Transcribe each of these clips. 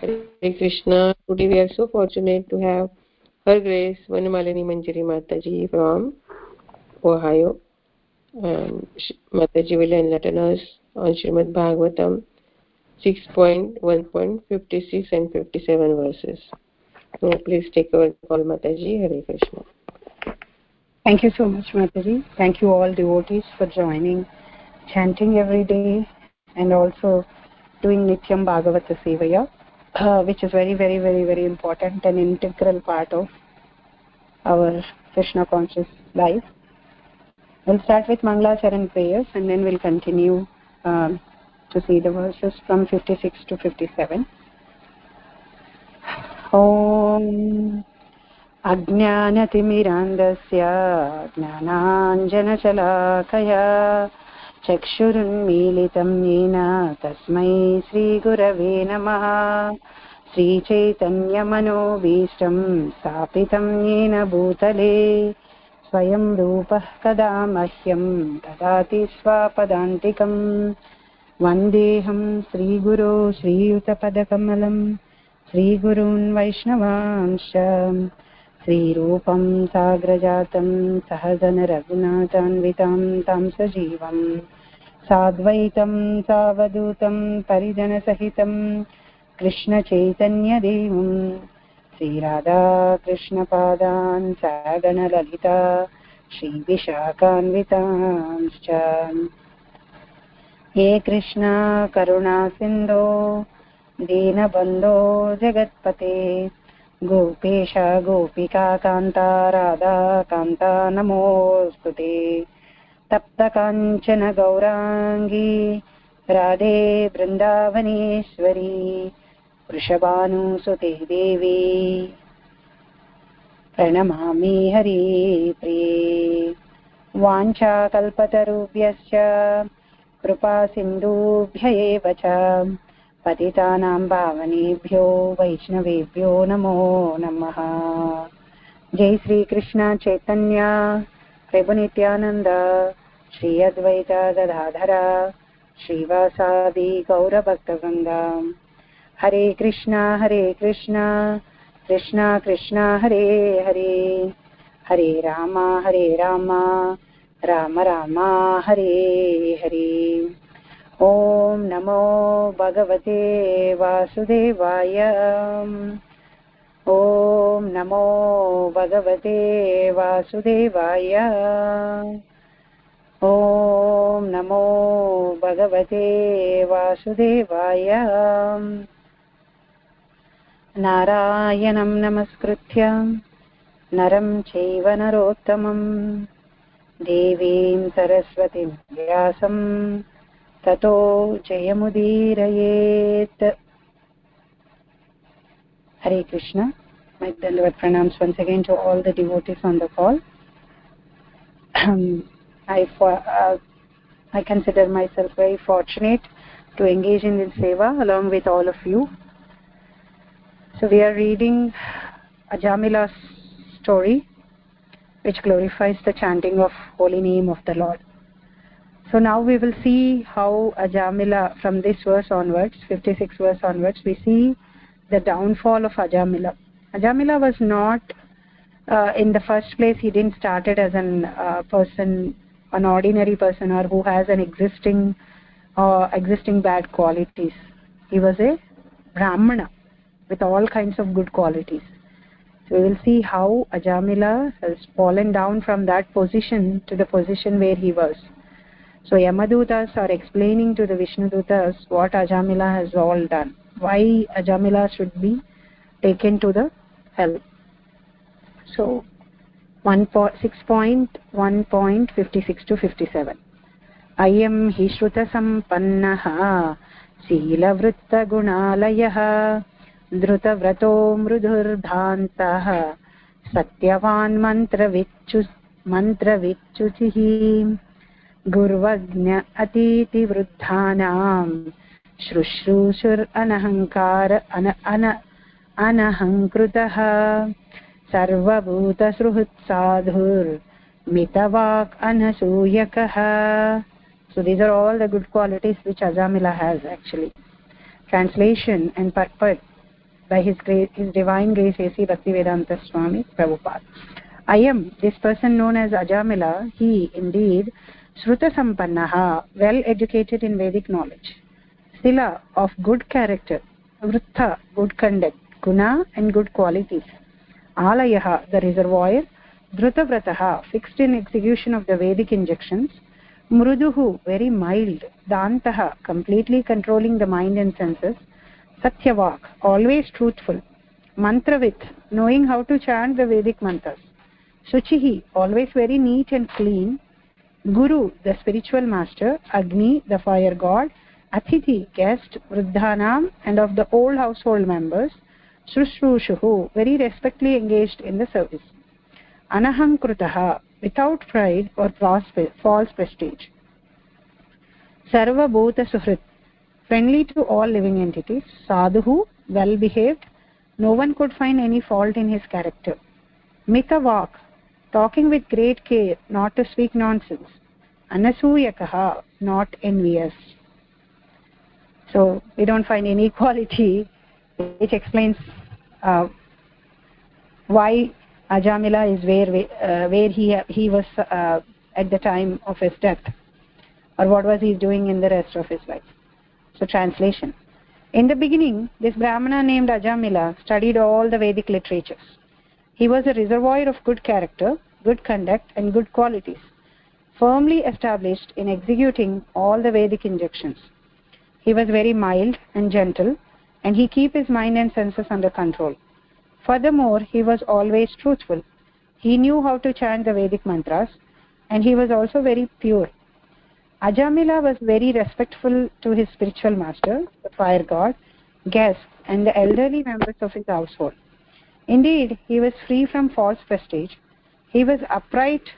Hare Krishna. Today we are so fortunate to have Her Grace Vanamalini Manjari Mataji from Ohio. And Mataji will enlighten us on Srimad Bhagavatam 6.1.56 and 57 verses. So please take over the call Mataji. Hare Krishna. Thank you so much, Mataji. Thank you all devotees for joining, chanting every day, and also doing Nityam Bhagavata Sevaya, uh, which is very, very, very, very important and integral part of our Krishna conscious life. We'll start with Mangalacharan prayers and then we'll continue um, to see the verses from 56 to 57. Om अज्ञानतिमिरान्धस्य ज्ञानाञ्जनशलाकया चक्षुरुन्मीलितं येन तस्मै श्रीगुरवे नमः। श्रीचैतन्यमनोभीष्टं स्थापितं येन भूतले। स्वयं रूपः कदा मह्यं ददाति स्वापदान्तिकम् वन्देऽहं श्रीगुरो श्रीयुतपदकमलं श्रीगुरून् वैष्णवांश्च। श्रीरूपं साग्रजातं सहजनरघुनाथान्वितां तां सजीवम् साद्वैतं सावधूतं परिजनसहितं कृष्णचैतन्यदेवं श्रीराधाकृष्णपादान् सागणललिता श्रीविशाखान्वितांश्च हे कृष्णा करुणासिन्धो दीनबन्धो जगत्पते गोपेश गोपिका कान्ता राधा कान्ता नमोऽस्तु ते तप्तकाञ्चन गौराङ्गी राधे बृन्दावनेश्वरी वृषभानुसुते देवी प्रणमामि हरि प्रिये वाञ्छाकल्पतरुभ्यश्च कृपासिन्धुभ्य एव च पतितानां पावनेभ्यो वैष्णवेभ्यो नमो नमः जय श्रीकृष्ण चैतन्य प्रभुनित्यानन्द श्री अद्वैत गदाधर श्रीवासादि गौरभक्तवृन्दा हरे कृष्ण हरे कृष्ण कृष्ण कृष्ण, हरे हरे। हरे राम हरे राम राम राम, हरे हरे। ॐ नमो भगवते वासुदेवाय। ॐ नमो भगवते वासुदेवाय। ॐ नमो भगवते वासुदेवाय नारायणं नमस्कृत्य नरं चैव नरोत्तमं देवीं सरस्वतीं व्यासम् ततो जयमुदीरयेत् Hare Krishna. My Dandavat pranams once again to all the devotees on the call. I, uh, I consider myself very fortunate to engage in this seva along with all of you. So we are reading Ajamila's story which glorifies the chanting of holy name of the Lord. So now we will see how Ajamila, from this verse onwards, 56 verse onwards, we see the downfall of Ajamila. Ajamila was not, uh, in the first place, he didn't started as a uh, person, an ordinary person or who has an existing, uh, existing bad qualities. He was a Brahmana with all kinds of good qualities. So we will see how Ajamila has fallen down from that position to the position where he was. So Yamadutas are explaining to the Vishnudutas what Ajamila has all done. Why Ajamila should be taken to the hell. So 6.1.56 to 57. अयं हि श्रुतसम्पन्नः शीलवृत्तगुणालयः धृतव्रतो मृदुर्धान्तः सत्यवान् मन्त्रविच्चु मन्त्रविच्युचिः गुर्वज्ञ अतीतिवृद्धानाम् शुश्रूषुरनहङ्कार अन अन अनहङ्कृतः सर्वभूतसृहृत्साधुर्मितवाक् अनसूयकः so these are all the good qualities which ajamila has actually translation and purport by his grace his divine grace AC Bhaktivedanta Swami Prabhupada I am this person known as Ajamila he indeed Shruta Sampannaha well educated in Vedic knowledge Sila of good character Vritta good conduct Guna and good qualities Alayah the reservoir Dhrutavrataha fixed in execution of the Vedic injunctions Mruduhu very mild Dantaha completely controlling the mind and senses Satyavak always truthful Mantravit knowing how to chant the Vedic mantras Suchihi always very neat and clean Guru the spiritual master Agni the fire god Atithi guest Vruddhanam and of the old household members Shushrushuhu very respectfully engaged in the service. Anahankrutah without pride or false prestige sarva bhuta suhrit friendly to all living entities sadhu well behaved no one could find any fault in his character. Mitavak talking with great care not to speak nonsense. Anasuyakah not envious. So we don't find any quality which explains uh, why ajamila is where uh, where he he was uh, at the time of his death or what was he doing in the rest of his life. So translation. In the beginning this brahmana named ajamila studied all the vedic literatures. He was a reservoir of good character good conduct and good qualities firmly established in executing all the vedic injunctions. He was very mild and gentle and he keep his mind and senses under control. Furthermore he was always truthful. He knew how to chant the vedic mantras and he was also very pure. Ajamila was very respectful to his spiritual master the fire god guests and the elderly members of his household. Indeed he was free from false prestige. He was upright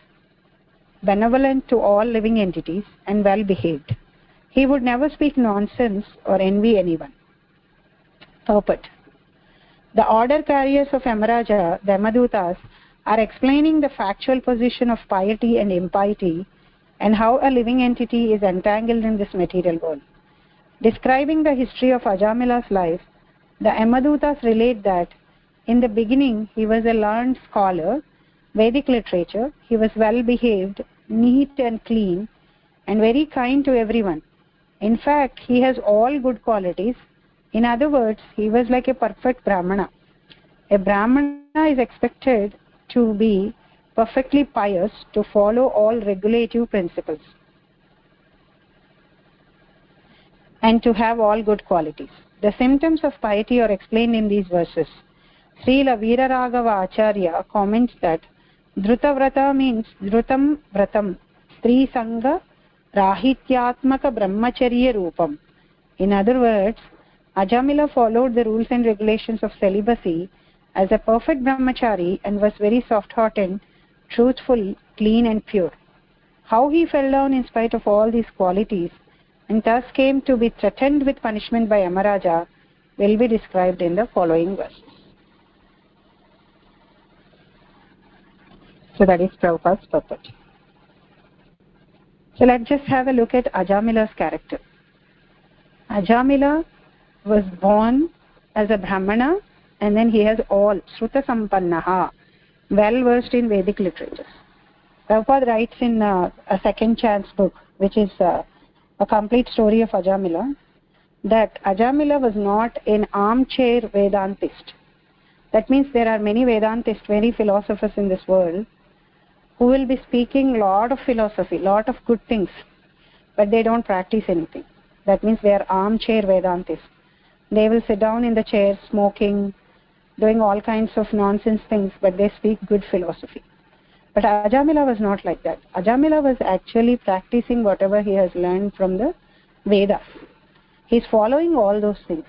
benevolent to all living entities and well behaved he would never speak nonsense or envy anyone purport the order carriers of Yamaraja, the Yamadutas, are explaining the factual position of piety and impiety and how a living entity is entangled in this material world. Describing the history of Ajamila's life, the Yamadutas relate that in the beginning he was a learned scholar, Vedic literature, he was well behaved, neat and clean, and very kind to everyone. In fact, he has all good qualities in other words he was like a perfect brahmana. A brahmana is expected to be perfectly pious to follow all regulative principles and to have all good qualities. The symptoms of piety are explained in these verses. Srila Veeraraghava Acharya comments that Drutavrata means Drutam Vratam Stri Sangha Rahityatmaka Brahmacharya Rupam. In other words, Ajamila followed the rules and regulations of celibacy as a perfect brahmachari and was very soft-hearted, truthful, clean and pure. How he fell down in spite of all these qualities and thus came to be threatened with punishment by Yamaraja will be described in the following verses. So that is Prabhupada's purport. So let's just have a look at Ajamila's character. Ajamila was born as a brahmana and then he has all shruta sampannaha well versed in vedic literature Prabhupada writes in uh, a second chance book which is uh, a complete story of ajamila that ajamila was not an armchair vedantist. That means there are many vedantists many philosophers in this world who will be speaking lot of philosophy lot of good things but they don't practice anything. That means they are armchair vedantists they will sit down in the chair smoking doing all kinds of nonsense things but they speak good philosophy. But ajamila was not like that. Ajamila was actually practicing whatever he has learned from the vedas. He's following all those things.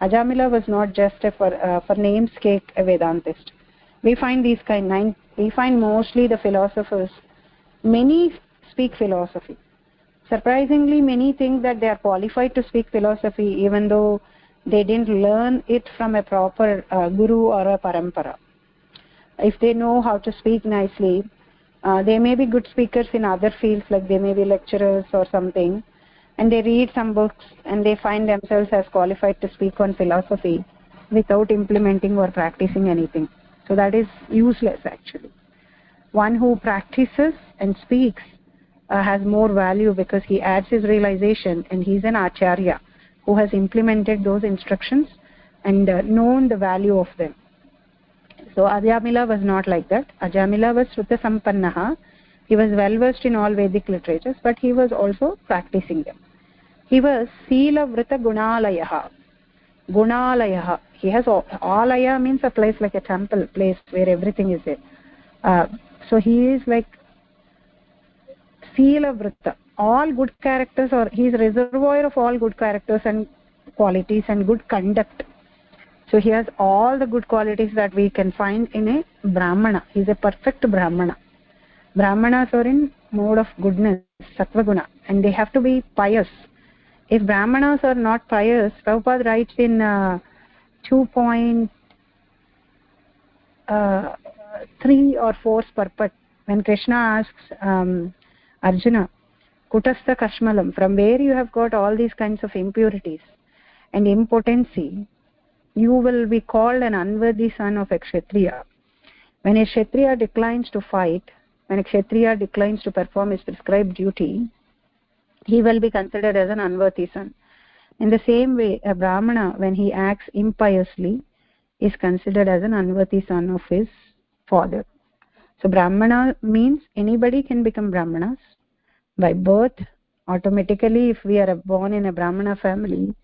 Ajamila was not just a for uh, for namesake a vedantist. We find these kind nine we find mostly the philosophers many speak philosophy. Surprisingly many think that they are qualified to speak philosophy even though they didn't learn it from a proper uh, guru or a parampara. If they know how to speak nicely uh, they may be good speakers in other fields like they may be lecturers or something and they read some books and they find themselves as qualified to speak on philosophy without implementing or practicing anything. So that is useless actually. One who practices and speaks uh, has more value because he adds his realization and he's an acharya who has implemented those instructions and uh, known the value of them. So ajamila was not like that. Ajamila was sruta sampannaha. He was well versed in all vedic literatures but he was also practicing them. He was sila vrita gunalayah gunalayah he has all, alaya means a place like a temple place where everything is there. Uh, so he is like sila all good characters or he is reservoir of all good characters and qualities and good conduct. So he has all the good qualities that we can find in a brahmana. He is a perfect brahmana. Brahmanas are in mode of goodness sattva guna and they have to be pious. If brahmanas are not pious prabhupada writes in uh, 2.3 uh, or 4 purport when krishna asks um, arjuna kutastha kashmalam. From where you have got all these kinds of impurities and impotency you will be called an unworthy son of a kshatriya. When a kshatriya declines to fight when a kshatriya declines to perform his prescribed duty he will be considered as an unworthy son. In the same way a brahmana when he acts impiously is considered as an unworthy son of his father so brahmana means anybody can become brahmanas by birth. Automatically if we are born in a brahmana family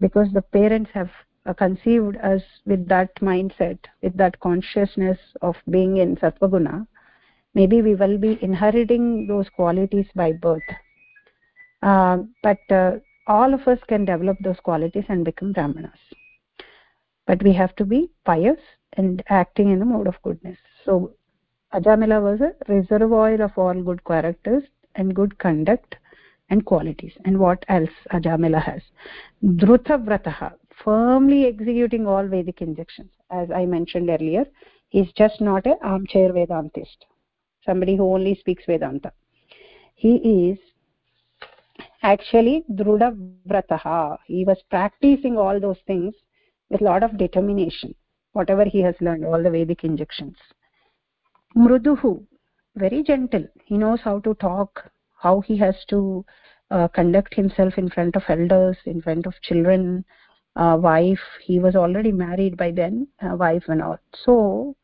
because the parents have uh, conceived us with that mindset with that consciousness of being in satvaguna maybe we will be inheriting those qualities by birth. Uh, but uh, all of us can develop those qualities and become brahmanas. But we have to be pious and acting in a mode of goodness. So ajamila was a reservoir of all good characters and good conduct and qualities. And what else ajamila has? Dhruta vrataha firmly executing all vedic injunctions as i mentioned earlier he's just not a armchair vedantist somebody who only speaks vedanta. He is actually druda vrataha he was practicing all those things with a lot of determination whatever he has learned all the vedic injunctions mruduhu very gentle. He knows how to talk how he has to uh, conduct himself in front of elders in front of children uh, wife. He was already married by then uh, wife and all. So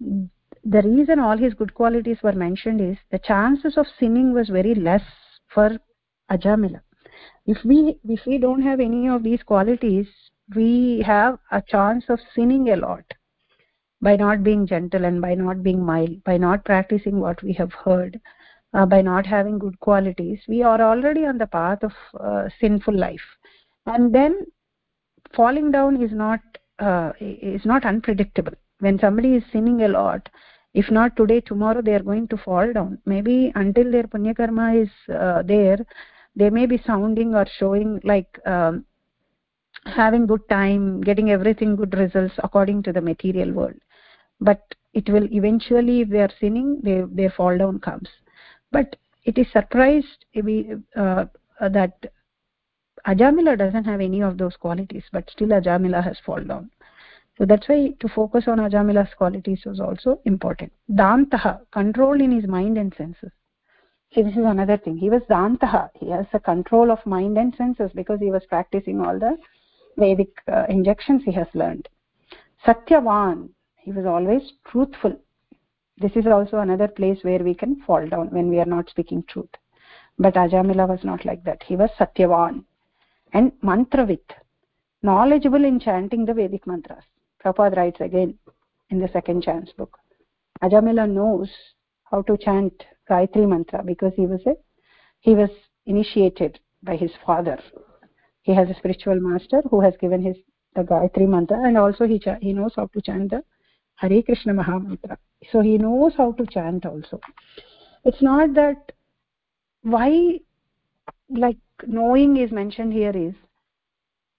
the reason all his good qualities were mentioned is the chances of sinning was very less for ajamila. If we if we don't have any of these qualities we have a chance of sinning a lot by not being gentle and by not being mild by not practicing what we have heard uh, by not having good qualities we are already on the path of uh, sinful life. And then falling down is not uh, is not unpredictable. When somebody is sinning a lot if not today tomorrow they are going to fall down. Maybe until their punya karma is uh, there they may be sounding or showing like um, having good time getting everything good results according to the material world but it will eventually if they are sinning they, their fall down comes. But it is surprised uh, that ajamila doesn't have any of those qualities but still ajamila has fallen down. So that's why to focus on ajamila's qualities was also important. Dantah control in his mind and senses. See this is another thing. He was dantah he has a control of mind and senses because he was practicing all the vedic uh, injections he has learned. Satyavan he was always truthful. This is also another place where we can fall down when we are not speaking truth. But ajamila was not like that. He was satyavan and mantravit knowledgeable in chanting the vedic mantras. Prabhupada writes again in the second chance book. Ajamila knows how to chant gayatri mantra because he was a he was initiated by his father. He has a spiritual master who has given his the gayatri mantra and also he he knows how to chant the hare krishna maha mantra so he knows how to chant also. It's not that why like knowing is mentioned here is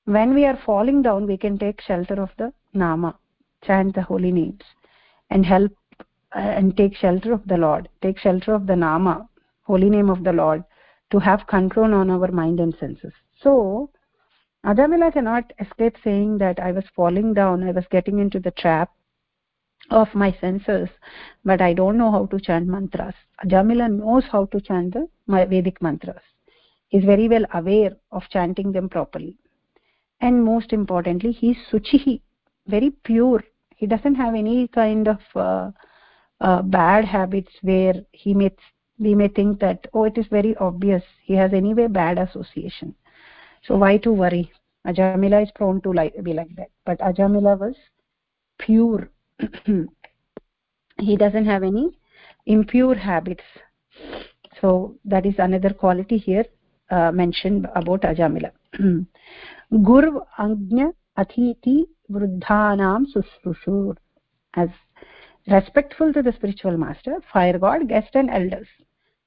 when we are falling down we can take shelter of the nama chant the holy names and help uh, and take shelter of the lord take shelter of the nama holy name of the lord to have control on our mind and senses. So ajamila cannot escape saying that i was falling down i was getting into the trap of my senses but i don't know how to chant mantras. Ajamila knows how to chant the vedic mantras. Is very well aware of chanting them properly. And most importantly he is suchihi very pure. He doesn't have any kind of uh, uh, bad habits where he may we may think that oh it is very obvious. He has anyway bad association. So why to worry? Ajamila is prone to like, be like that. But ajamila was pure he doesn't have any impure habits. So that is another quality here uh, mentioned about ajamila. Gurv agnya athiti vruddhanam susrushur as respectful to the spiritual master fire god guest and elders.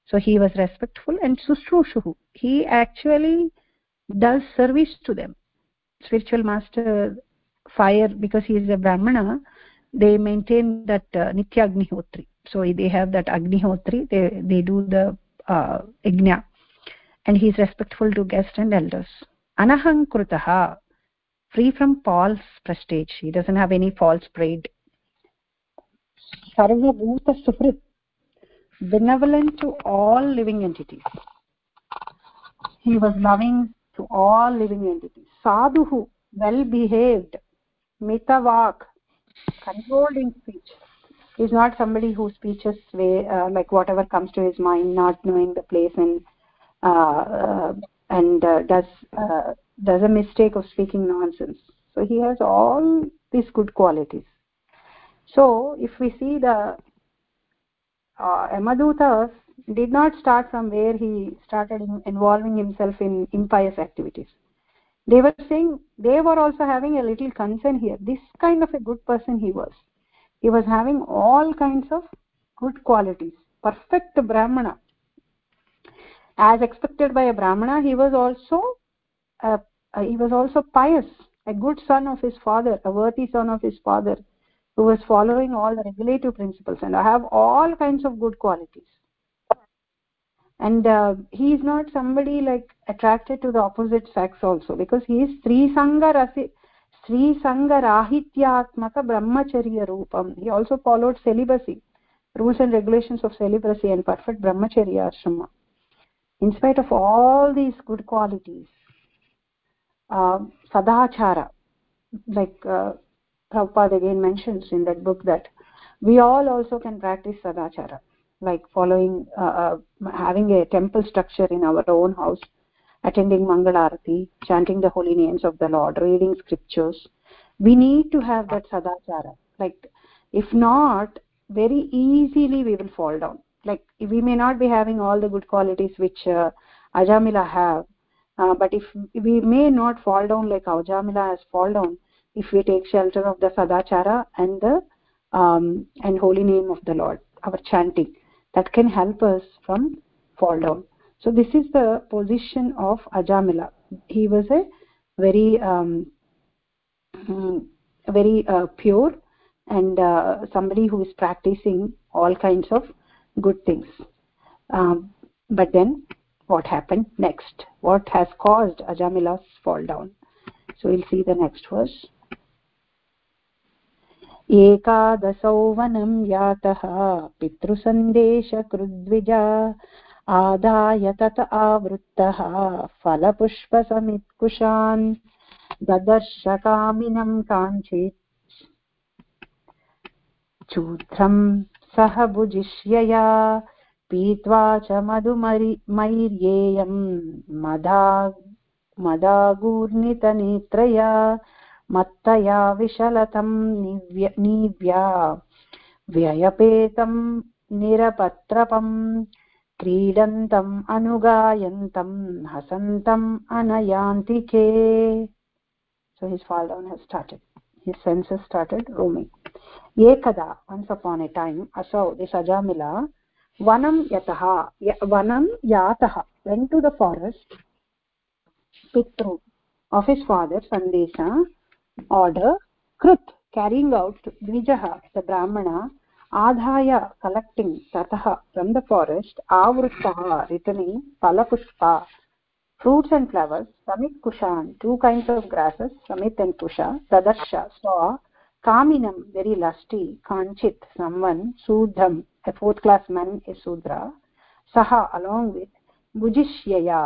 So he was respectful and susrushu he actually does service to them. Spiritual master fire because he is a brahmana they maintain that uh, nitya agnihotri so they have that agnihotri they they do the uh, yajna. And he is respectful to guests and elders. Anahankrutah free from false prestige. He doesn't have any false pride. Sarvabhuta suhrit benevolent to all living entities. He was loving to all living entities. Sadhuhu well behaved mitavak controlled in speech. Is not somebody who speeches way uh, like whatever comes to his mind not knowing the place and uh, uh, and uh, does uh, does a mistake of speaking nonsense. So he has all these good qualities. So if we see the uh, Yamadutas did not start from where he started in involving himself in impious activities they were saying they were also having a little concern here. This kind of a good person he was. He was having all kinds of good qualities. Perfect brahmana. As expected by a brahmana he was also uh, uh, he was also pious. A good son of his father a worthy son of his father who was following all the regulative principles. And i have all kinds of good qualities and uh, he is not somebody like attracted to the opposite sex also because he is sri sanga rasi sri sanga rahityatmaka brahmacharya roopam he also followed celibacy rules and regulations of celibacy and perfect brahmacharya ashrama. In spite of all these good qualities uh, sadachara like uh, Prabhupada again mentions in that book that we all also can practice sadachara like following uh, uh, having a temple structure in our own house attending mangalarati chanting the holy names of the lord reading scriptures. We need to have that sadachara like if not very easily we will fall down. Like we may not be having all the good qualities which uh, ajamila have uh, but if we may not fall down like ajamila has fall down if we take shelter of the sadachara and the um, and holy name of the lord our chanting that can help us from fall down. So this is the position of ajamila. He was a very um, very uh, pure and uh, somebody who is practicing all kinds of good things. Um, but then what happened next? What has caused ajamila's fall down? So we'll see the next verse एकादशौ वनं यातः, पितृसन्देशकृद्विजा, आदाय तत आवृत्तः, फलपुष्पसमित्कुशान्, ददर्शकामिनं काञ्चित् चूत्रं सह भुजिष्यया, पीत्वा च मधुमरि मैर्येयं मदा मदागूर्णितनेत्रया मत्तया विशलतं निव्य नीव्या व्ययपेतं निरपत्रपम् क्रीडन्तम् अनुगायन्तं हसन्तम् अनयान्तिके so his fall down has started his senses started roaming ekada once upon a time asau this ajamila vanam yatah vanam yatah went to the forest pitru of his father sandesha order krut carrying out dvijah the brahmana adhaya collecting tatah from the forest avruttah returning palapushpa fruits and flowers samit kushan two kinds of grasses samit and kusha tadarsha saw kaminam very lusty kanchit someone sudham a fourth class man is sudra saha along with bujishyaya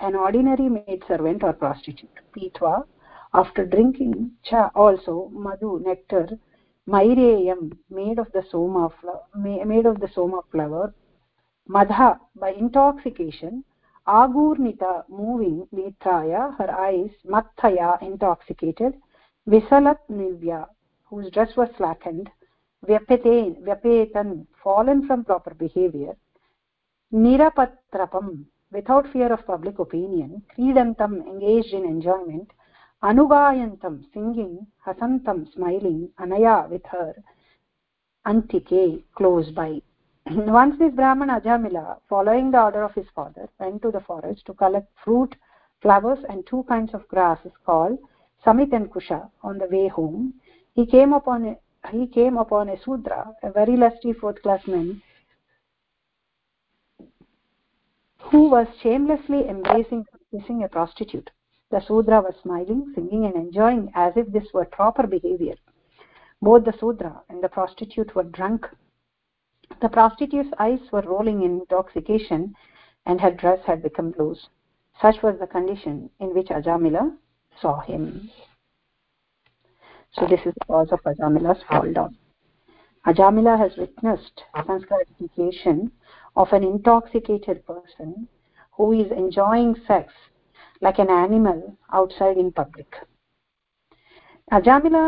an ordinary maid servant or prostitute pitva after drinking cha also madhu nectar maireyam made of the soma flower made of the soma flower madha by intoxication agurnita moving netraya her eyes mathaya intoxicated visalat nivya whose dress was slackened vyapeten vyapetan fallen from proper behavior nirapatrapam without fear of public opinion kridantam engaged in enjoyment anugayantam singing hasantam smiling anaya with her antike close by once this brahman ajamila following the order of his father went to the forest to collect fruit flowers and two kinds of grass is called samit and kusha on the way home. He came upon a, he came upon a sudra a very lusty fourth class man who was shamelessly embracing kissing a prostitute the sudra was smiling singing and enjoying as if this were proper behavior. Both the sudra and the prostitute were drunk. The prostitute's eyes were rolling in intoxication and her dress had become loose. Such was the condition in which ajamila saw him. So this is the cause of ajamila's fall down. Ajamila has witnessed sanskarification of an intoxicated person who is enjoying sex like an animal outside in public. Ajamila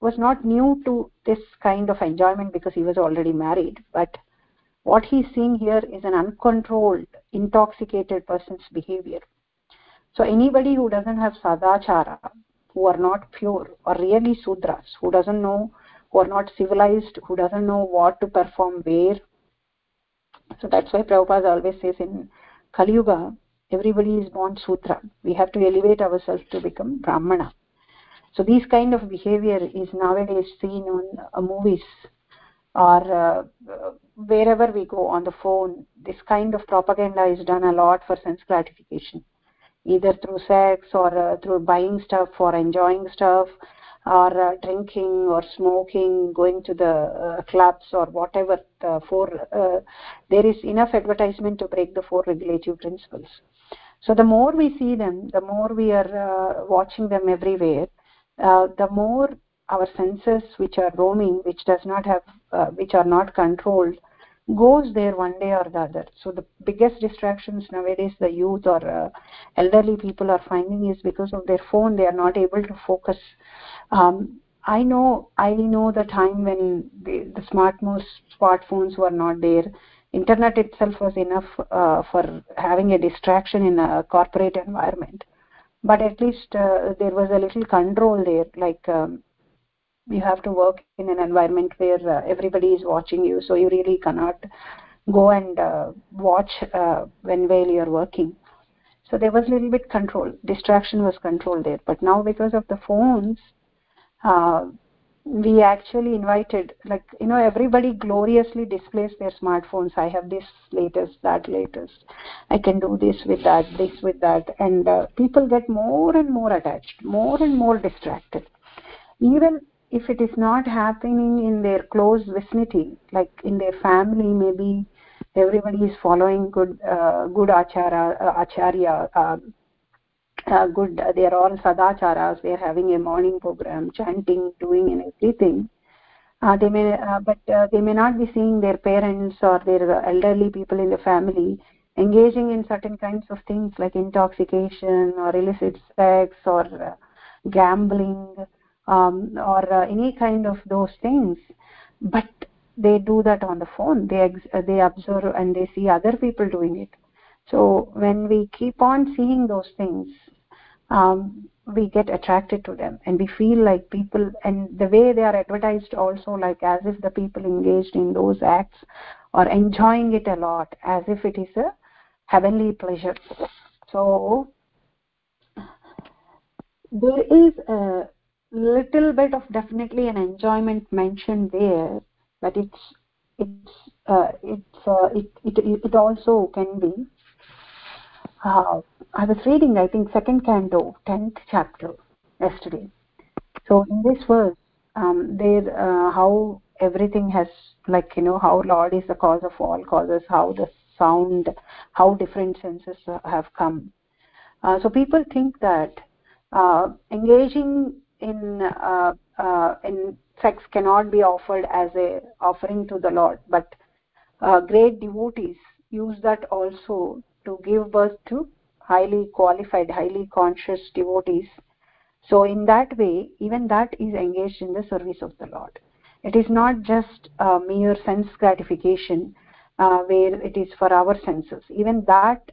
was not new to this kind of enjoyment because he was already married, but what he's seeing here is an uncontrolled, intoxicated person's behavior. So anybody who doesn't have sadachara, who are not pure, or really sudras, who doesn't know, who are not civilized, who doesn't know what to perform where, so that's why Prabhupada always says in Kali Yuga, everybody is born Sudra. We have to elevate ourselves to become Brahmana. So this kind of behavior is nowadays seen on uh, movies or uh, wherever we go on the phone. This kind of propaganda is done a lot for sense gratification, either through sex or uh, through buying stuff or enjoying stuff or uh, drinking or smoking going to the uh, clubs or whatever the four uh, there is enough advertisement to break the four regulative principles so the more we see them the more we are uh, watching them everywhere uh, the more our senses which are roaming which does not have uh, which are not controlled goes there one day or the other. So the biggest distractions nowadays the youth or elderly people are finding is because of their phone they are not able to focus. Um, i know i know the time when the, the smartphone smartphones were not there internet itself was enough uh, for having a distraction in a corporate environment. But at least uh, there was a little control there like um, you have to work in an environment where uh, everybody is watching you so you really cannot go and uh, watch uh, when while you're working. So there was a little bit control distraction was controlled there. But now because of the phones uh, we actually invited like you know everybody gloriously displays their smartphones. I have this latest that latest. I can do this with that this with that. And uh, people get more and more attached more and more distracted. Even if it is not happening in their close vicinity like in their family maybe everybody is following good uh, good achara uh, acharya uh, uh, good they are all sadacharas they are having a morning program chanting doing and everything. Uh, they may uh, but uh, they may not be seeing their parents or their elderly people in the family engaging in certain kinds of things like intoxication or illicit sex or uh, gambling um, or uh, any kind of those things. But they do that on the phone. They they observe and they see other people doing it. So when we keep on seeing those things um, we get attracted to them and we feel like people and the way they are advertised also like as if the people engaged in those acts are enjoying it a lot as if it is a heavenly pleasure. So there is a little bit of definitely an enjoyment mentioned there but it's it's uh, it's uh, it, it it also can be uh, i was reading i think second canto 10th chapter yesterday. So in this verse um, there uh, how everything has like you know how lord is the cause of all causes how the sound how different senses have come. Uh, so people think that uh, engaging in uh, uh, in sex cannot be offered as a offering to the lord but uh, great devotees use that also to give birth to highly qualified highly conscious devotees. So in that way even that is engaged in the service of the lord. It is not just mere sense gratification uh, where it is for our senses. Even that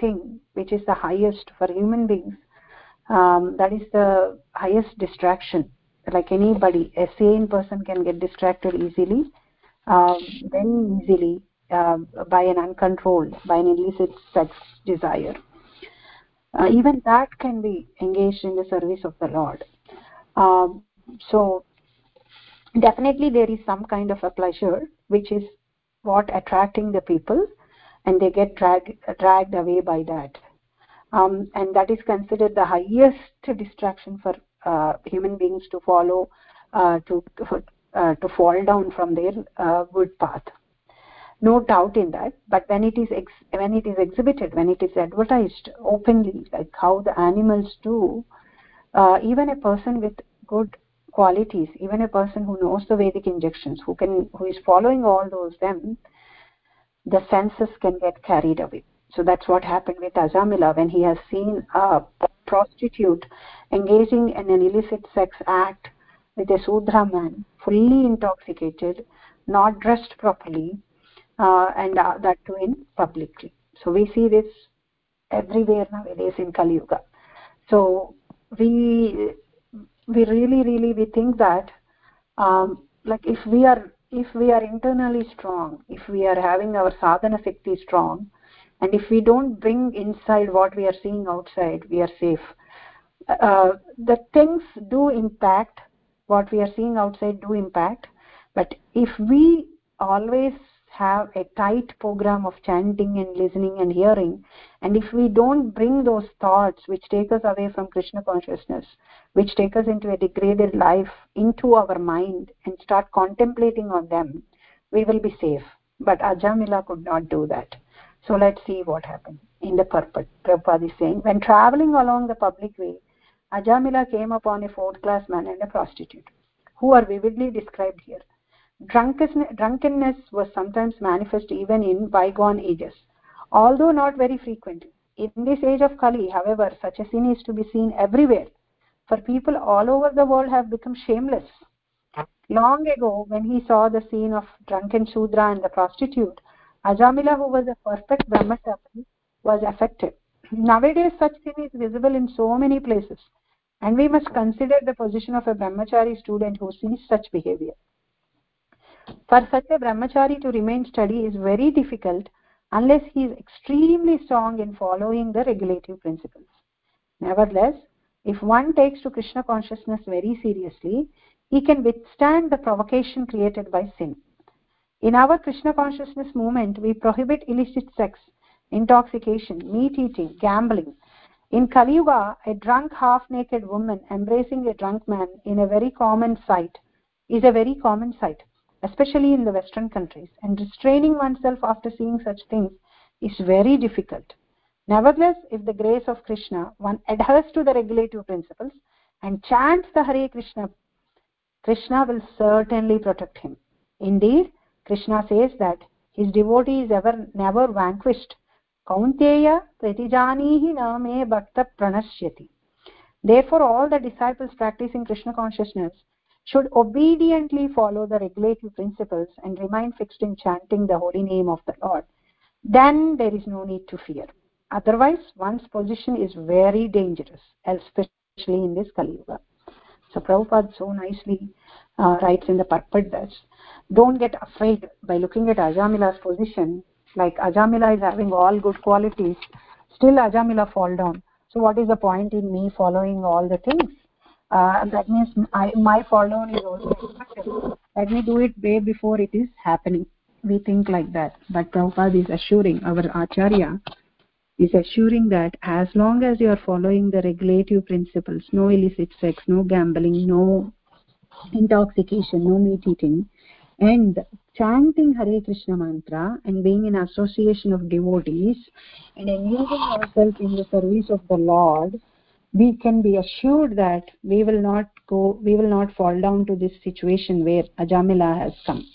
thing which is the highest for human beings um, that is the highest distraction. Like anybody a sane person can get distracted easily um, very easily uh, by an uncontrolled by an illicit sex desire. Uh, even that can be engaged in the service of the lord. Um, so definitely there is some kind of a pleasure which is what attracting the people and they get dragged dragged away by that. Um, and that is considered the highest distraction for uh, human beings to follow uh, to uh, to fall down from their uh, good path no doubt in that but when it is when it is exhibited when it is advertised openly like how the animals do uh, even a person with good qualities even a person who knows the vedic injections who can who is following all those then the senses can get carried away. So that's what happened with ajamila when he has seen a prostitute engaging in an illicit sex act with a sudra man fully intoxicated not dressed properly uh, and uh, that too in publicly. So we see this everywhere nowadays in kali yuga. So we we really really we think that um, like if we are if we are internally strong if we are having our sadhana shakti strong and if we don't bring inside what we are seeing outside we are safe. Uh, the things do impact what we are seeing outside do impact. But if we always have a tight program of chanting and listening and hearing. And if we don't bring those thoughts which take us away from krishna consciousness which take us into a degraded life into our mind and start contemplating on them we will be safe. But ajamila could not do that. So let's see what happened. In the purport prabhupada is saying when traveling along the public way ajamila came upon a fourth class man and a prostitute. Who are vividly described here drunkenness was sometimes manifest even in bygone ages. Although not very frequently in this age of kali however such a sin is to be seen everywhere. For people all over the world have become shameless. Long ago when he saw the scene of drunken shudra and the prostitute ajamila who was a perfect brahmachari was affected. Nowadays such sin is visible in so many places and we must consider the position of a brahmachari student who sees such behavior for such a brahmachari to remain steady is very difficult unless he is extremely strong in following the regulative principles. Nevertheless if one takes to krishna consciousness very seriously he can withstand the provocation created by sin. In our krishna consciousness movement we prohibit illicit sex intoxication meat eating gambling. In kali yuga a drunk half naked woman embracing a drunk man in a very common sight is a very common sight especially in the western countries. And restraining oneself after seeing such things is very difficult. Nevertheless if the grace of krishna one adheres to the regulative principles and chants the hare krishna krishna will certainly protect him. Indeed krishna says that his devotee is ever never vanquished. Kaunteya pratijanihi na me bhakta pranashyati. Therefore all the disciples practicing krishna consciousness should obediently follow the regulative principles and remain fixed in chanting the holy name of the lord. Then there is no need to fear. Otherwise one's position is very dangerous especially in this kali yuga. So prabhupada so nicely uh, writes in the purport that don't get afraid by looking at ajamila's position. Like ajamila is having all good qualities. Still ajamila fall down. So what is the point in me following all the things uh, that means I, my fall down is also expected. Let me do it way before it is happening. We think like that. But Prabhupada is assuring our acharya is assuring that as long as you are following the regulative principles no illicit sex no gambling no intoxication no meat eating and chanting hare krishna mantra and being in association of devotees and engaging ourselves in the service of the lord we can be assured that we will not go we will not fall down to this situation where ajamila has come.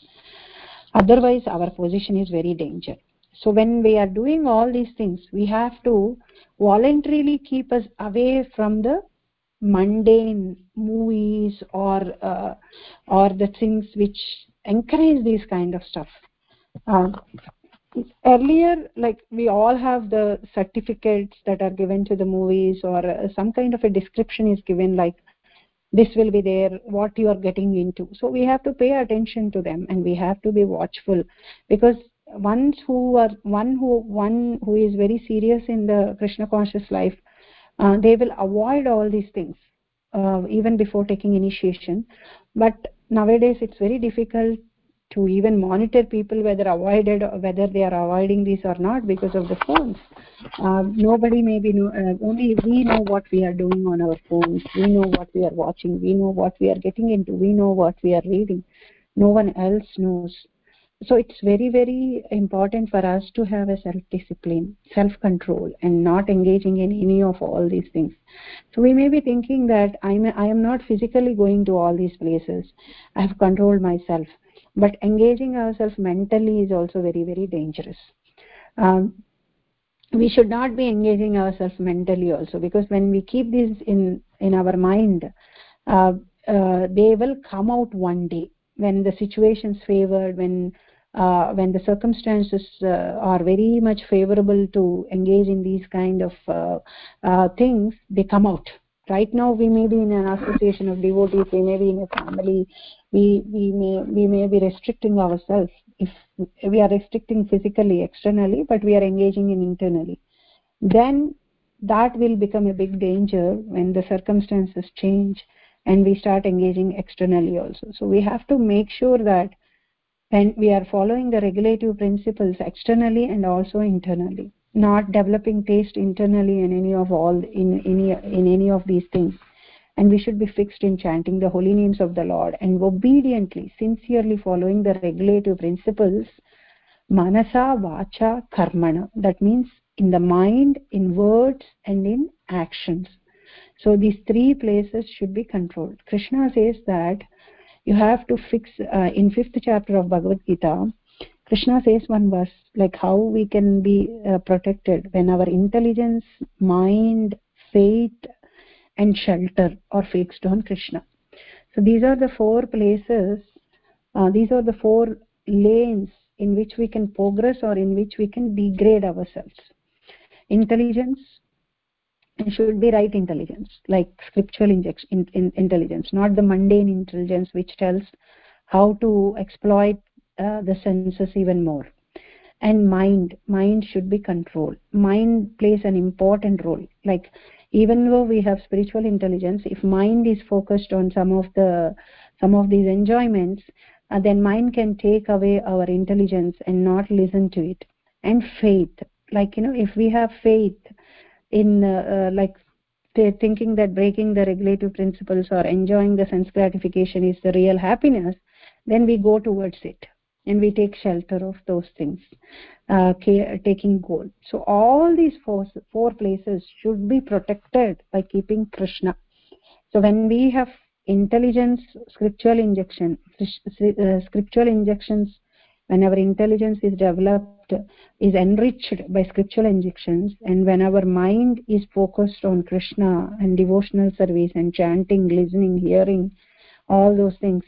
Otherwise our position is very dangerous. So when we are doing all these things we have to voluntarily keep us away from the mundane movies or uh, or the things which encourage this kind of stuff. Uh, earlier like we all have the certificates that are given to the movies or uh, some kind of a description is given like this will be there what you are getting into. So we have to pay attention to them and we have to be watchful because ones who are one who one who is very serious in the krishna conscious life uh, they will avoid all these things uh, even before taking initiation. But nowadays it's very difficult to even monitor people whether avoided whether they are avoiding this or not because of the phones. Uh, nobody maybe know uh, only we know what we are doing on our phones. We know what we are watching. We know what we are getting into. We know what we are reading. No one else knows. So it's very very important for us to have a self discipline self control and not engaging in any of all these things. So we may be thinking that i'm i am not physically going to all these places. I have controlled myself but engaging ourselves mentally is also very very dangerous. Um, we should not be engaging ourselves mentally also because when we keep these in in our mind uh, uh, they will come out one day when the situations favored when uh, when the circumstances uh, are very much favorable to engage in these kind of uh, uh, things they come out right now we may be in an association of devotees we may be in a family we we may we may be restricting ourselves. If we are restricting physically externally but we are engaging in internally. Then that will become a big danger when the circumstances change and we start engaging externally also. So we have to make sure that and we are following the regulative principles externally and also internally not developing taste internally in any of all in any in any of these things. And we should be fixed in chanting the holy names of the lord and obediently sincerely following the regulative principles manasa vacha karmana. That means in the mind in words and in actions. So these three places should be controlled. Krishna says that you have to fix uh, in fifth chapter of bhagavad gita krishna says one verse like how we can be uh, protected when our intelligence mind faith and shelter are fixed on krishna. So these are the four places uh, these are the four lanes in which we can progress or in which we can degrade ourselves. Intelligence should be right intelligence like scriptural in, in, intelligence not the mundane intelligence which tells how to exploit uh, the senses even more. And mind mind should be controlled. Mind plays an important role. Like even though we have spiritual intelligence if mind is focused on some of the some of these enjoyments uh, then mind can take away our intelligence and not listen to it. And faith. Like you know if we have faith in uh, uh, like thinking that breaking the regulative principles or enjoying the sense gratification is the real happiness then we go towards it and we take shelter of those things uh, taking gold. So all these four, four places should be protected by keeping krishna. So when we have intelligence scriptural injection uh, scriptural injections whenever intelligence is developed is enriched by scriptural injections and when our mind is focused on krishna and devotional service and chanting listening hearing all those things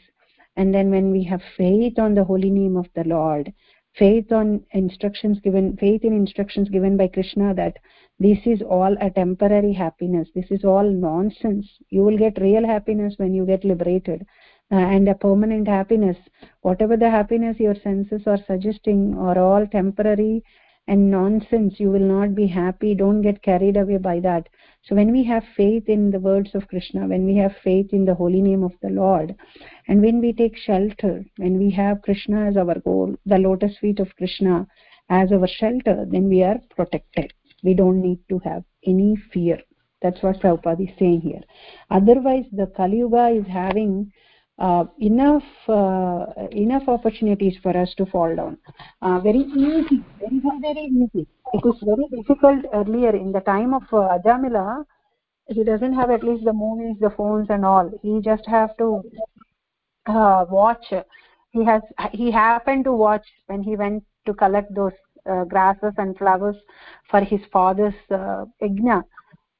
and then when we have faith on the holy name of the lord faith on instructions given faith in instructions given by krishna that this is all a temporary happiness this is all nonsense. You will get real happiness when you get liberated. Uh, and a permanent happiness whatever the happiness your senses are suggesting are all temporary and nonsense. You will not be happy. Don't get carried away by that so when we have faith in the words of krishna when we have faith in the holy name of the lord and when we take shelter when we have krishna as our goal the lotus feet of krishna as our shelter then we are protected. We don't need to have any fear. That's what Prabhupada is saying here. Otherwise the Kali Yuga is having enough uh, enough opportunities for us to fall down. Uh, very easy very very easy. It was very difficult earlier in the time of uh, ajamila. He doesn't have at least the movies the phones and all. He just have to uh, watch. He has he happened to watch when he went to collect those uh, grasses and flowers for his father's uh, yajna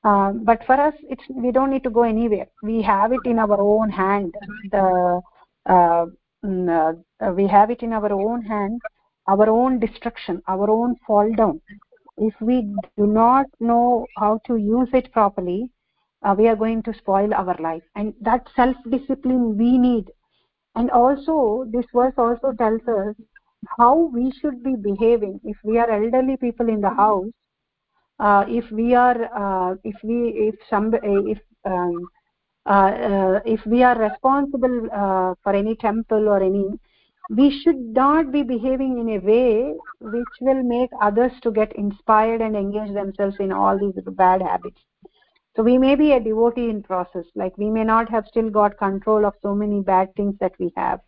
uh, but for us it's we don't need to go anywhere. We have it in our own hand. The uh, mm, uh, we have it in our own hand our own destruction our own fall down. If we do not know how to use it properly uh, we are going to spoil our life. And that self discipline we need. And also this verse also tells us how we should be behaving. If we are elderly people in the house if we are uh, if we if some if um, uh, uh, if we are responsible uh, for any temple or any we should not be behaving in a way which will make others to get inspired and engage themselves in all these bad habits. So we may be a devotee in process like we may not have still got control of so many bad things that we have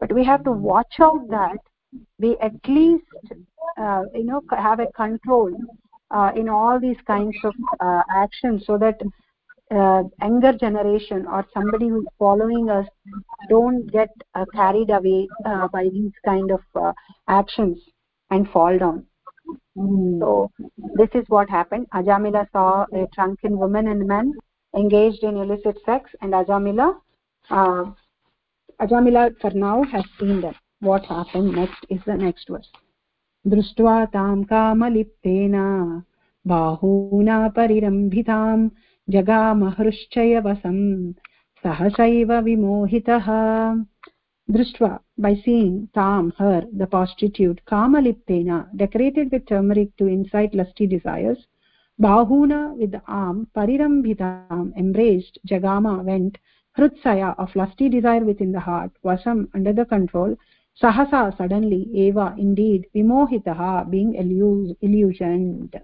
but we have to watch out that we at least uh, you know have a control uh, in all these kinds of uh, actions so that uh, younger generation or somebody who's following us don't get uh, carried away uh, by these kind of uh, actions and fall down. Mm. so this is what happened. Ajamila saw a drunken woman and man engaged in illicit sex and ajamila uh, ajamila for now has seen them what happened. Next is the next verse दृष्ट्वा तां कामलिप्तेन। बाहूना परिरम्भिताम् जगामहृश्चयवसम् सहसैव विमोहितः। दृष्ट्वा by seen ताम् her the prostitute कामलिप्तेन decorated with turmeric to incite lusty desires बाहूना विद् आम् परिरम्भिताम् embraced जगामा went हृत्सया of lusty desire with in the heart वसम् under the control sahasa suddenly eva indeed vimohitah being illusioned.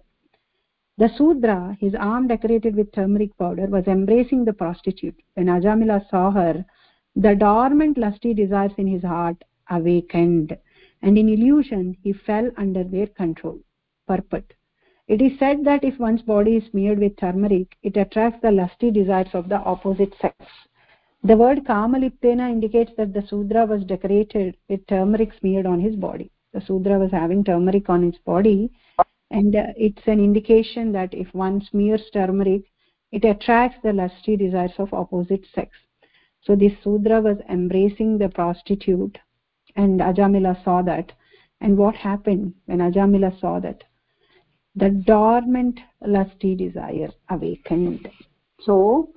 The sudra his arm decorated with turmeric powder was embracing the prostitute. When ajamila saw her the dormant lusty desires in his heart awakened and in illusion he fell under their control. Purport it is said that if one's body is smeared with turmeric it attracts the lusty desires of the opposite sex the word kamaliptena indicates that the sudra was decorated with turmeric smeared on his body. The sudra was having turmeric on his body and uh, it's an indication that if one smears turmeric it attracts the lusty desires of opposite sex. So this sudra was embracing the prostitute and ajamila saw that. And what happened when ajamila saw that? The dormant lusty desire awakened. So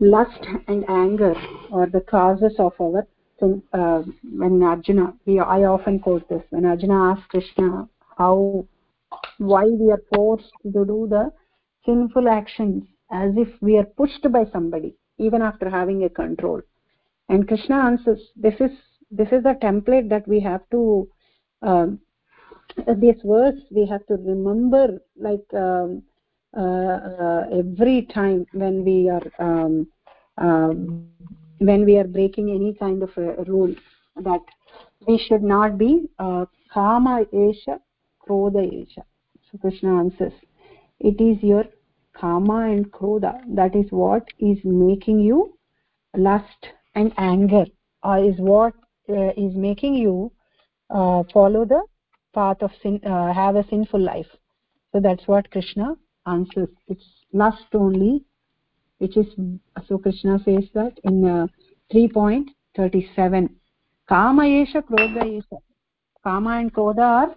lust and anger are the causes of our uh, when arjuna we, i often quote this when arjuna asks krishna how why we are forced to do the sinful actions as if we are pushed by somebody even after having a control? And krishna answers this is this is the template that we have to um, this verse we have to remember like um, every time when we are um, um, when we are breaking any kind of a rule that we should not be uh, kama esha krodha esha. So krishna answers it is your kama and krodha that is what is making you lust and anger or is what uh, is making you uh, follow the path of sin uh, have a sinful life. So that's what krishna answers. It's lust only which is so krishna says that in uh, 3.37 kama esha krodha esha kama and krodha are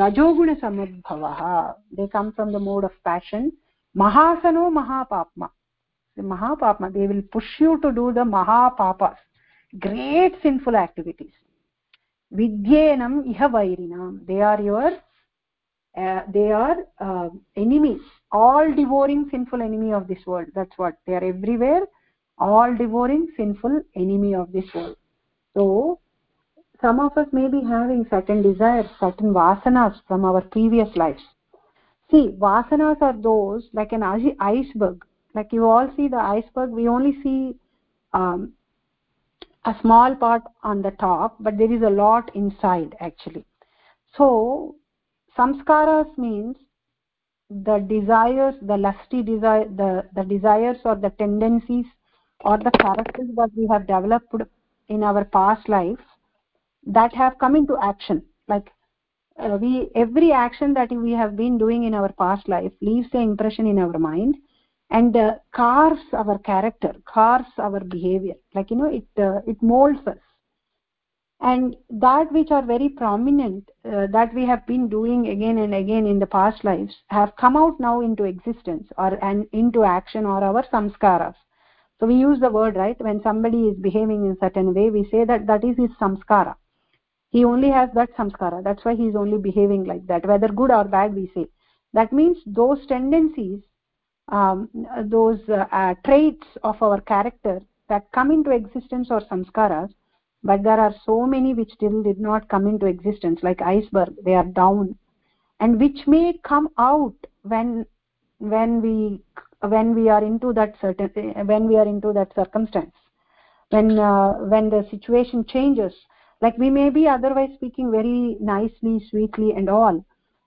rajoguna samudbhavah they come from the mode of passion. Mahasano mahapapma. The mahapapma they will push you to do the mahapapas great sinful activities. Vidyenam iha vairinam. They are your uh, they are uh, enemies all devouring sinful enemy of this world. That's what they are everywhere. All devouring sinful enemy of this world. So some of us may be having certain desires certain vasanas from our previous lives. See vasanas are those like an iceberg. Like you all see the iceberg. We only see um, a small part on the top but there is a lot inside actually. So samskaras means the desires the lusty desire the the desires or the tendencies or the characters that we have developed in our past life that have come into action. Like uh, we every action that we have been doing in our past life leaves the impression in our mind and uh, cars our character carves our behavior. Like you know it uh, it molds us and that which are very prominent uh, that we have been doing again and again in the past lives have come out now into existence or and into action or our samskaras. So we use the word right? When somebody is behaving in a certain way we say that that is his samskara. He only has that samskara. That's why he is only behaving like that. Whether good or bad we say. That means those tendencies um, those uh, uh, traits of our character that come into existence or samskaras but there are so many which still did not come into existence like iceberg they are down. And which may come out when when we when we are into that certain when we are into that circumstance. When uh, when the situation changes. Like we may be otherwise speaking very nicely sweetly and all.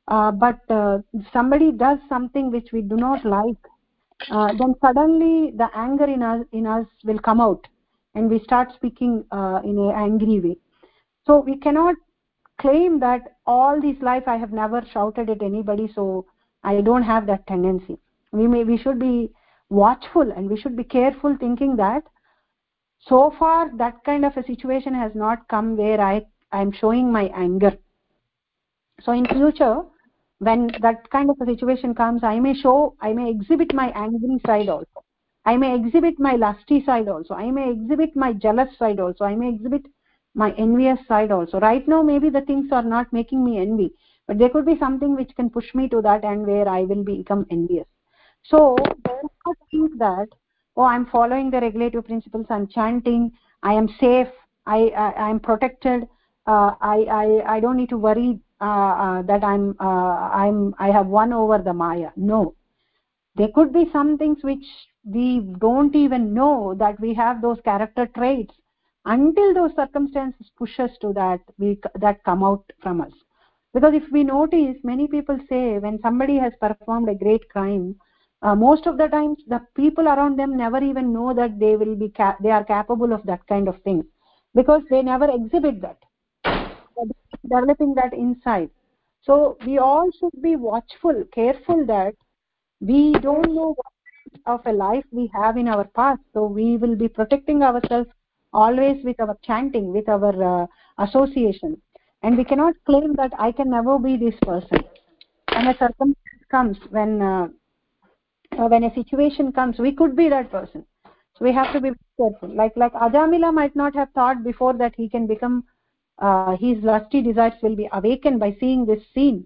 Uh, but uh, somebody does something which we do not like uh, then suddenly the anger in us in us will come out and we start speaking uh, in an angry way. So we cannot claim that all this life i have never shouted at anybody so i don't have that tendency. We may we should be watchful and we should be careful thinking that so far that kind of a situation has not come where i i am showing my anger. So in future when that kind of a situation comes i may show i may exhibit my angry side also i may exhibit my lusty side also. I may exhibit my jealous side also. I may exhibit my envious side also. Right now maybe the things are not making me envy but there could be something which can push me to that end where i will become envious. So don't think that oh i'm following the regulative principles i'm chanting i am safe i i am protected uh, i i i don't need to worry uh, uh, that i'm uh, i'm i have won over the maya. No. There could be some things which we don't even know that we have those character traits until those circumstances push us to that we that come out from us. Because if we notice many people say when somebody has performed a great crime uh, most of the times the people around them never even know that they will be they are capable of that kind of thing because they never exhibit that. Developing that inside. So we all should be watchful careful that we don't know what of a life we have in our past. So we will be protecting ourselves always with our chanting with our uh, association. And we cannot claim that i can never be this person. And a circumstance comes when uh, uh, when a situation comes we could be that person. So we have to be careful. Like like ajamila might not have thought before that he can become uh, his lusty desires will be awakened by seeing this scene.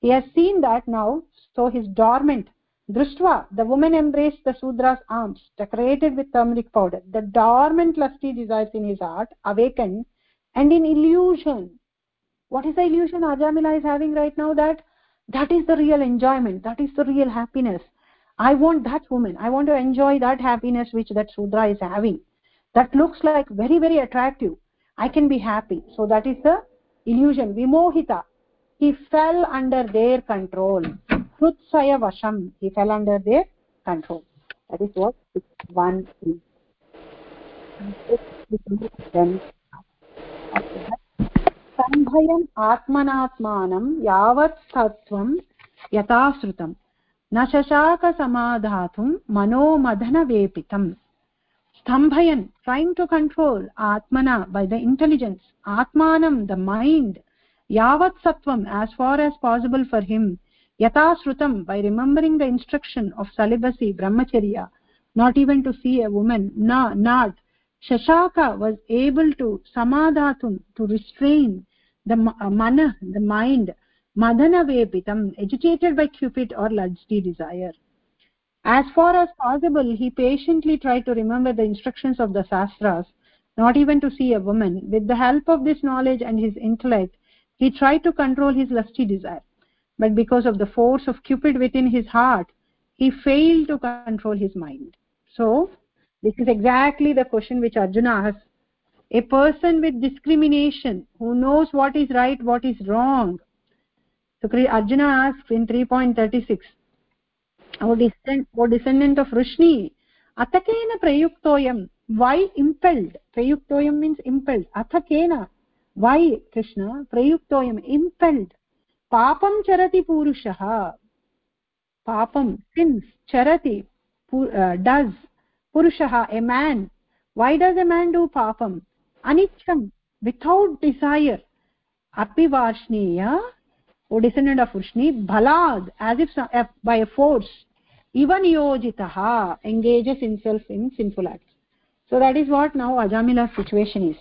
He has seen that now so his dormant drishtva the woman embraced the sudra's arms decorated with turmeric powder. The dormant lusty desires in his heart awakened and in illusion. What is the illusion ajamila is having right now? That that is the real enjoyment. That is the real happiness. I want that woman. I want to enjoy that happiness which that sudra is having. That looks like very very attractive. I can be happy. So that is the illusion. Vimohita he fell under their control krutsaya vasham he fell under their control that is what one is सम्भयम् आत्मनात्मानं यावत् तत्त्वं यथा श्रुतम् न शशाकसमाधातुं मनोमदनवेपितम् stambhayan trying to control atmana by the intelligence atmanam the mind yavat sattvam as far as possible for him yata shrutam by remembering the instruction of celibacy brahmacharya not even to see a woman na not. Shashaka was able to samadhatum to restrain the uh, mana the mind madana vepitam agitated by cupid or lusty desire. As far as possible he patiently tried to remember the instructions of the shastras not even to see a woman. With the help of this knowledge and his intellect he tried to control his lusty desire but because of the force of cupid within his heart he failed to control his mind. So this is exactly the question which arjuna asked a person with discrimination who knows what is right what is wrong. So arjuna asks in 3.36 our descendant, our descendant of vrishni atakena prayuktoyam why impelled? Prayuktoyam means impelled. Atakena why krishna? Prayuktoyam impelled papam sins charati uh, does purushah a man why does a man do papam anicham without desire apivarshneya o descendant of vrishni bhalad as if uh, by a force even yojitaha engages himself in sinful acts so that is what now ajamila's situation is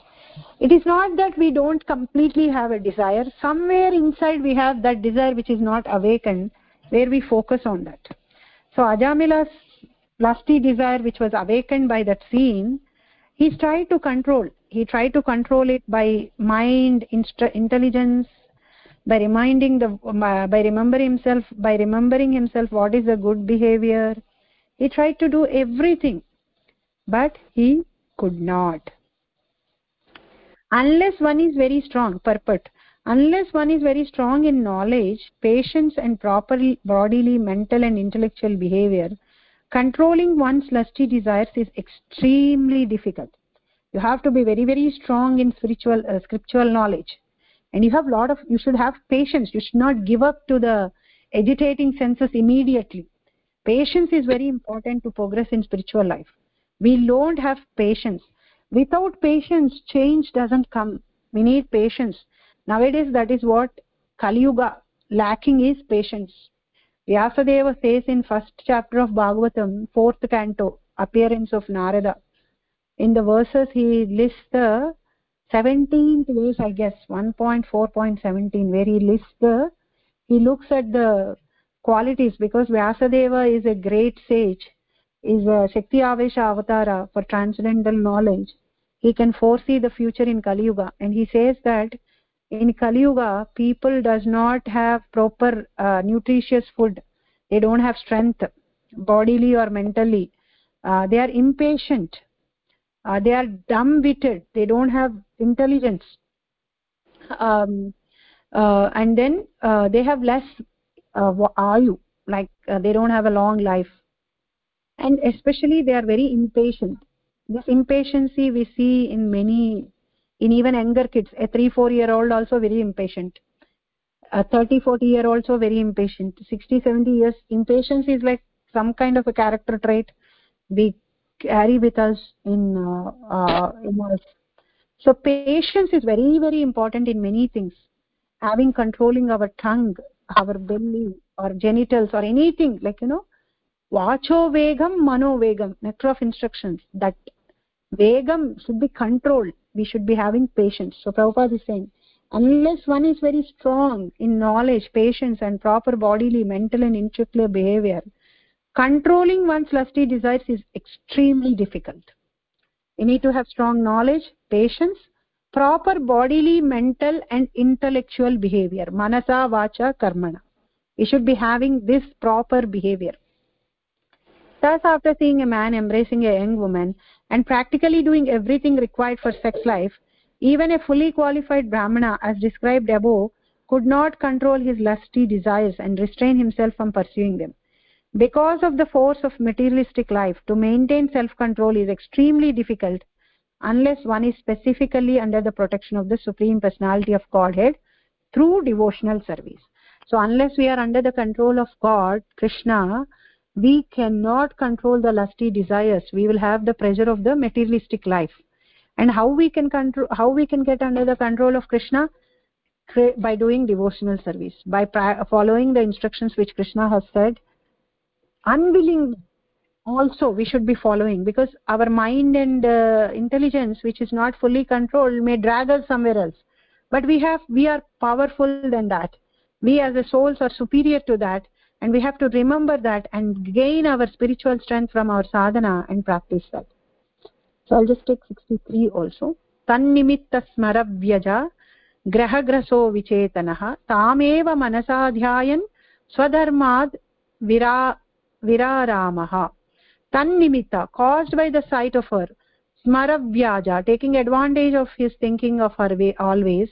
it is not that we don't completely have a desire. Somewhere inside we have that desire which is not awakened where we focus on that. So ajamila's lusty desire which was awakened by that scene he tried to control. He tried to control it by mind intelligence by reminding the um, uh, by remembering himself by remembering himself what is the good behavior. He tried to do everything but he could not unless one is very strong purport unless one is very strong in knowledge patience and proper bodily mental and intellectual behavior controlling one's lusty desires is extremely difficult. You have to be very very strong in spiritual uh, scriptural knowledge. And you have lot of you should have patience. You should not give up to the agitating senses immediately. Patience is very important to progress in spiritual life. We don't have patience without patience change doesn't come. We need patience. Nowadays that is what kali yuga lacking is patience. Vyasadeva says in first chapter of bhagavatam fourth canto appearance of narada. In the verses he lists the 17th verse i guess 1.4.17 where he lists the he looks at the qualities because vyasadeva is a great sage is a shakti avesha avatara for transcendental knowledge he can foresee the future in kali yuga and he says that in kali yuga people does not have proper uh, nutritious food. They don't have strength bodily or mentally. Uh, they are impatient. Uh, they are dumb witted they don't have intelligence. Um, uh, and then uh, they have less uh, ayu. Like they don't have a long life. And especially they are very impatient this impatience we see in many in even younger kids. A 3 4 year old also very impatient. A 30 40 year old also very impatient. 60 70 years impatience is like some kind of a character trait we carry with us in uh, uh, in us so patience is very very important in many things. Having controlling our tongue our belly or genitals or anything like you know vacho vegam mano vegam of instructions that vegam should be controlled. We should be having patience. So prabhupada is saying unless one is very strong in knowledge patience and proper bodily mental and intellectual behavior controlling one's lusty desires is extremely difficult. You need to have strong knowledge patience proper bodily mental and intellectual behavior. Manasa vacha karmana. You should be having this proper behavior. Thus after seeing a man embracing a young woman and practically doing everything required for sex life even a fully qualified brahmana as described above could not control his lusty desires and restrain himself from pursuing them. Because of the force of materialistic life to maintain self control is extremely difficult unless one is specifically under the protection of the supreme personality of godhead through devotional service. So unless we are under the control of god krishna we cannot control the lusty desires. We will have the pressure of the materialistic life. And how we can control how we can get under the control of krishna? By doing devotional service by following the instructions which krishna has said. Unwilling also we should be following because our mind and uh, intelligence which is not fully controlled may drag us somewhere else. But we have we are powerful than that. We as the souls are superior to that and we have to remember that and gain our spiritual strength from our sadhana and practice that so i'll just take 63 also tannimitta smaravyaja ग्रहग्रसो विचेतनः तामेव मनसा ध्यायन् स्वधर्माद् विरा विरारामः तन्निमित्त caused by the sight of her smaravyaja taking advantage of his thinking of her way always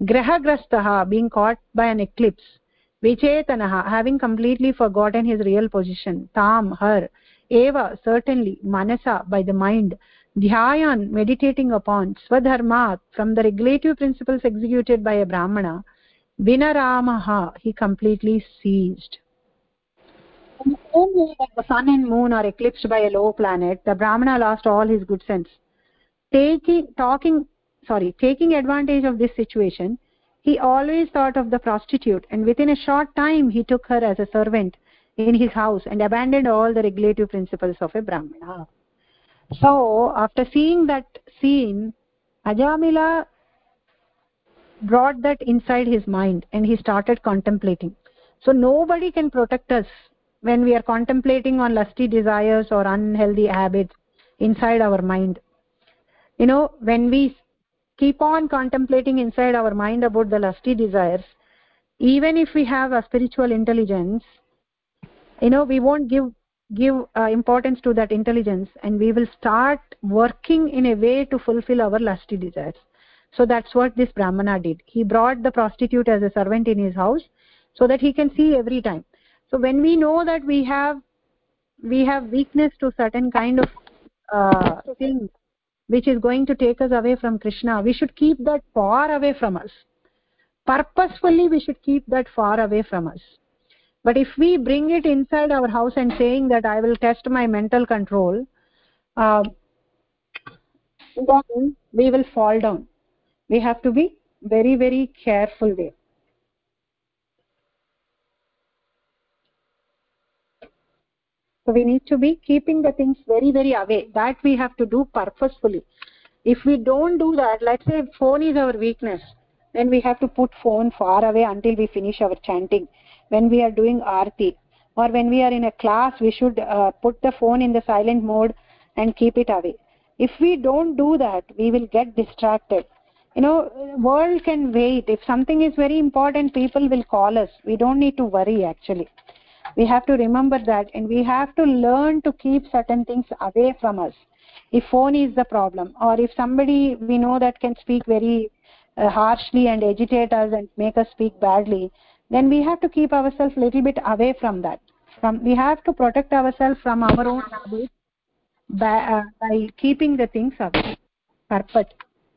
grahagrastah being caught by an eclipse vichetanaha having completely forgotten his real position tam her eva certainly manasa by the mind dhyayan meditating upon swadharmat from the regulative principles executed by a brahmana vinaramaha he completely ceased. The sun and moon are eclipsed by a low planet the brahmana lost all his good sense. Taking talking sorry taking advantage of this situation he always thought of the prostitute and within a short time he took her as a servant in his house and abandoned all the regulative principles of a brahmana. So after seeing that scene ajamila brought that inside his mind and he started contemplating. So nobody can protect us when we are contemplating on lusty desires or unhealthy habits inside our mind. You know when we keep on contemplating inside our mind about the lusty desires. Even if we have a spiritual intelligence you know we won't give give uh, importance to that intelligence and we will start working in a way to fulfill our lusty desires. So that's what this brahmana did. He brought the prostitute as a servant in his house so that he can see every time. So when we know that we have we have weakness to certain kind of uh, things which is going to take us away from krishna. We should keep that far away from us. Purposefully we should keep that far away from us. But if we bring it inside our house and saying that i will test my mental control uh, then we will fall down. We have to be very very careful there so we need to be keeping the things very very away. That we have to do purposefully. If we don't do that let's say phone is our weakness then we have to put phone far away until we finish our chanting. When we are doing arti or when we are in a class we should uh, put the phone in the silent mode and keep it away. If we don't do that we will get distracted. You know world can wait. If something is very important people will call us. We don't need to worry actually we have to remember that and we have to learn to keep certain things away from us. If phone is the problem or if somebody we know that can speak very uh, harshly and agitate us and make us speak badly then we have to keep ourselves a little bit away from that. From we have to protect ourselves from our own habits by, uh, by keeping the things away. Purpose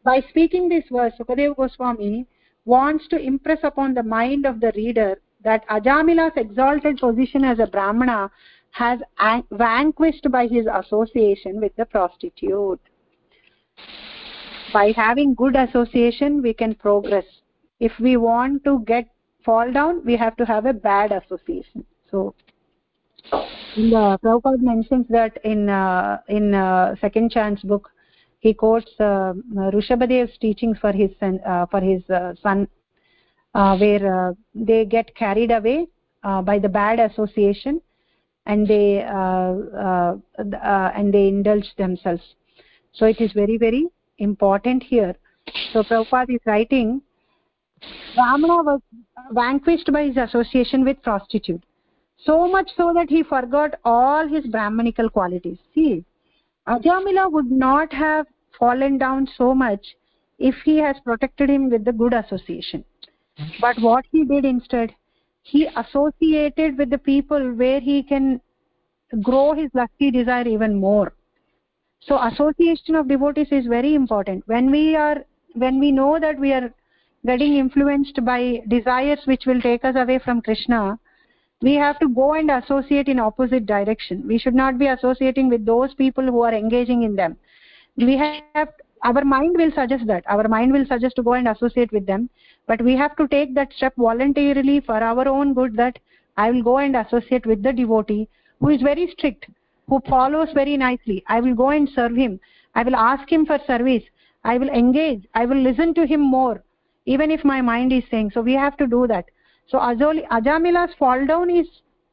by speaking this verse sukadeva goswami wants to impress upon the mind of the reader that ajamila's exalted position as a brahmana has vanquished by his association with the prostitute. By having good association we can progress. If we want to get fall down we have to have a bad association. So the Prabhupada mentions that in uh, in uh, second chance book he quotes uh, teachings for his son, uh, for his uh, son where uh, they get carried away uh, by the bad association and they and they indulge themselves. So it is very very important here. So Prabhupada is writing brahmana was vanquished by his association with prostitute. So much so that he forgot all his brahmanical qualities. See ajamila would not have fallen down so much if he has protected him with the good association but what he did instead he associated with the people where he can grow his lusty desire even more. So association of devotees is very important. When we are when we know that we are getting influenced by desires which will take us away from krishna we have to go and associate in opposite direction. We should not be associating with those people who are engaging in them. We have our mind will suggest that. Our mind will suggest to go and associate with them but we have to take that step voluntarily for our own good that i will go and associate with the devotee who is very strict who follows very nicely. I will go and serve him. I will ask him for service. I will engage. I will listen to him more even if my mind is saying. So we have to do that. So Ajoli, ajamila's fall down is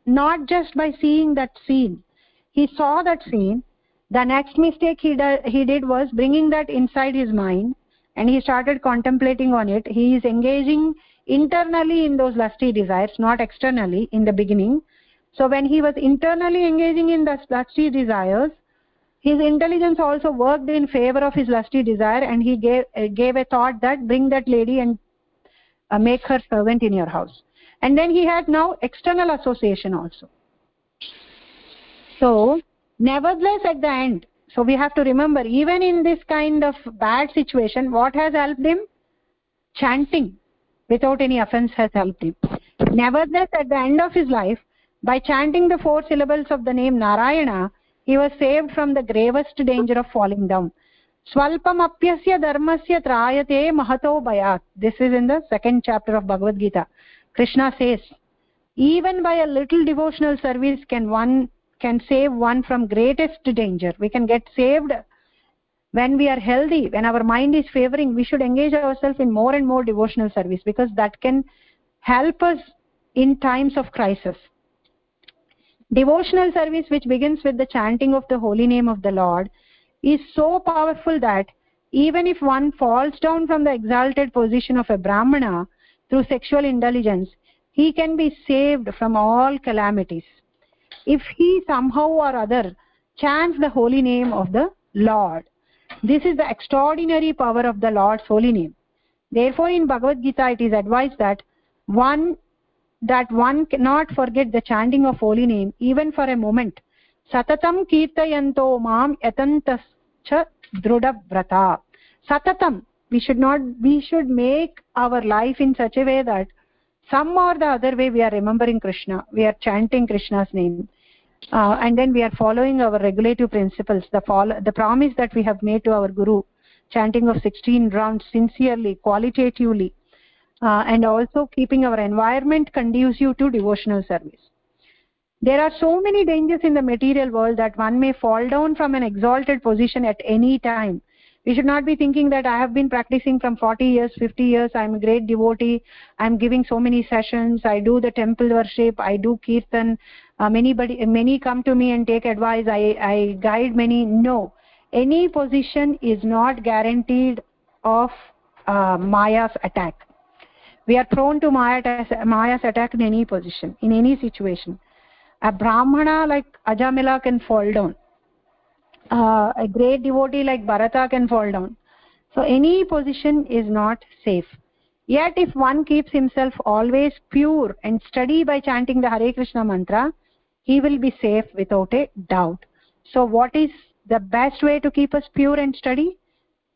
not just by seeing that scene. He saw that scene. The next mistake he, he did was bringing that inside his mind and he started contemplating on it. He is engaging internally in those lusty desires not externally in the beginning. So when he was internally engaging in the lusty desires his intelligence also worked in favor of his lusty desire and he gave uh, gave a thought that bring that lady and uh, make her servant in your house. And then he had now external association also. So nevertheless at the end so we have to remember even in this kind of bad situation what has helped him? Chanting without any offense has helped him. Nevertheless at the end of his life by chanting the four syllables of the name narayana he was saved from the gravest danger of falling down. Dharmasya trayate mahato bhayat. This is in the second chapter of bhagavad gita. Krishna says even by a little devotional service can one can save one from greatest danger. We can get saved when we are healthy when our mind is favoring we should engage ourselves in more and more devotional service because that can help us in times of crisis. Devotional service which begins with the chanting of the holy name of the lord is so powerful that even if one falls down from the exalted position of a brahmana through sexual indulgence he can be saved from all calamities if he somehow or other chants the holy name of the lord this is the extraordinary power of the lord's holy name. Therefore in bhagavad gita it is advised that one that one cannot forget the chanting of holy name even for a moment. Satatam kirtayanto mam yatantascha drudha satatam we should not we should make our life in such a way that some or the other way we are remembering krishna we are chanting krishna's name uh, and then we are following our regulative principles. The follow, the promise that we have made to our guru chanting of 16 rounds sincerely qualitatively uh, and also keeping our environment conducive to devotional service. There are so many dangers in the material world that one may fall down from an exalted position at any time. We should not be thinking that i have been practicing from 40 years 50 years i am a great devotee i am giving so many sessions i do the temple worship i do kirtan uh, many many come to me and take advice. I i guide many. No. Any position is not guaranteed of uh, maya's attack. We are prone to maya's, maya's attack in any position in any situation. A brahmana like ajamila can fall down. Uh, a great devotee like bharata can fall down. So any position is not safe. Yet if one keeps himself always pure and steady by chanting the hare krishna mantra he will be safe without a doubt. So what is the best way to keep us pure and steady?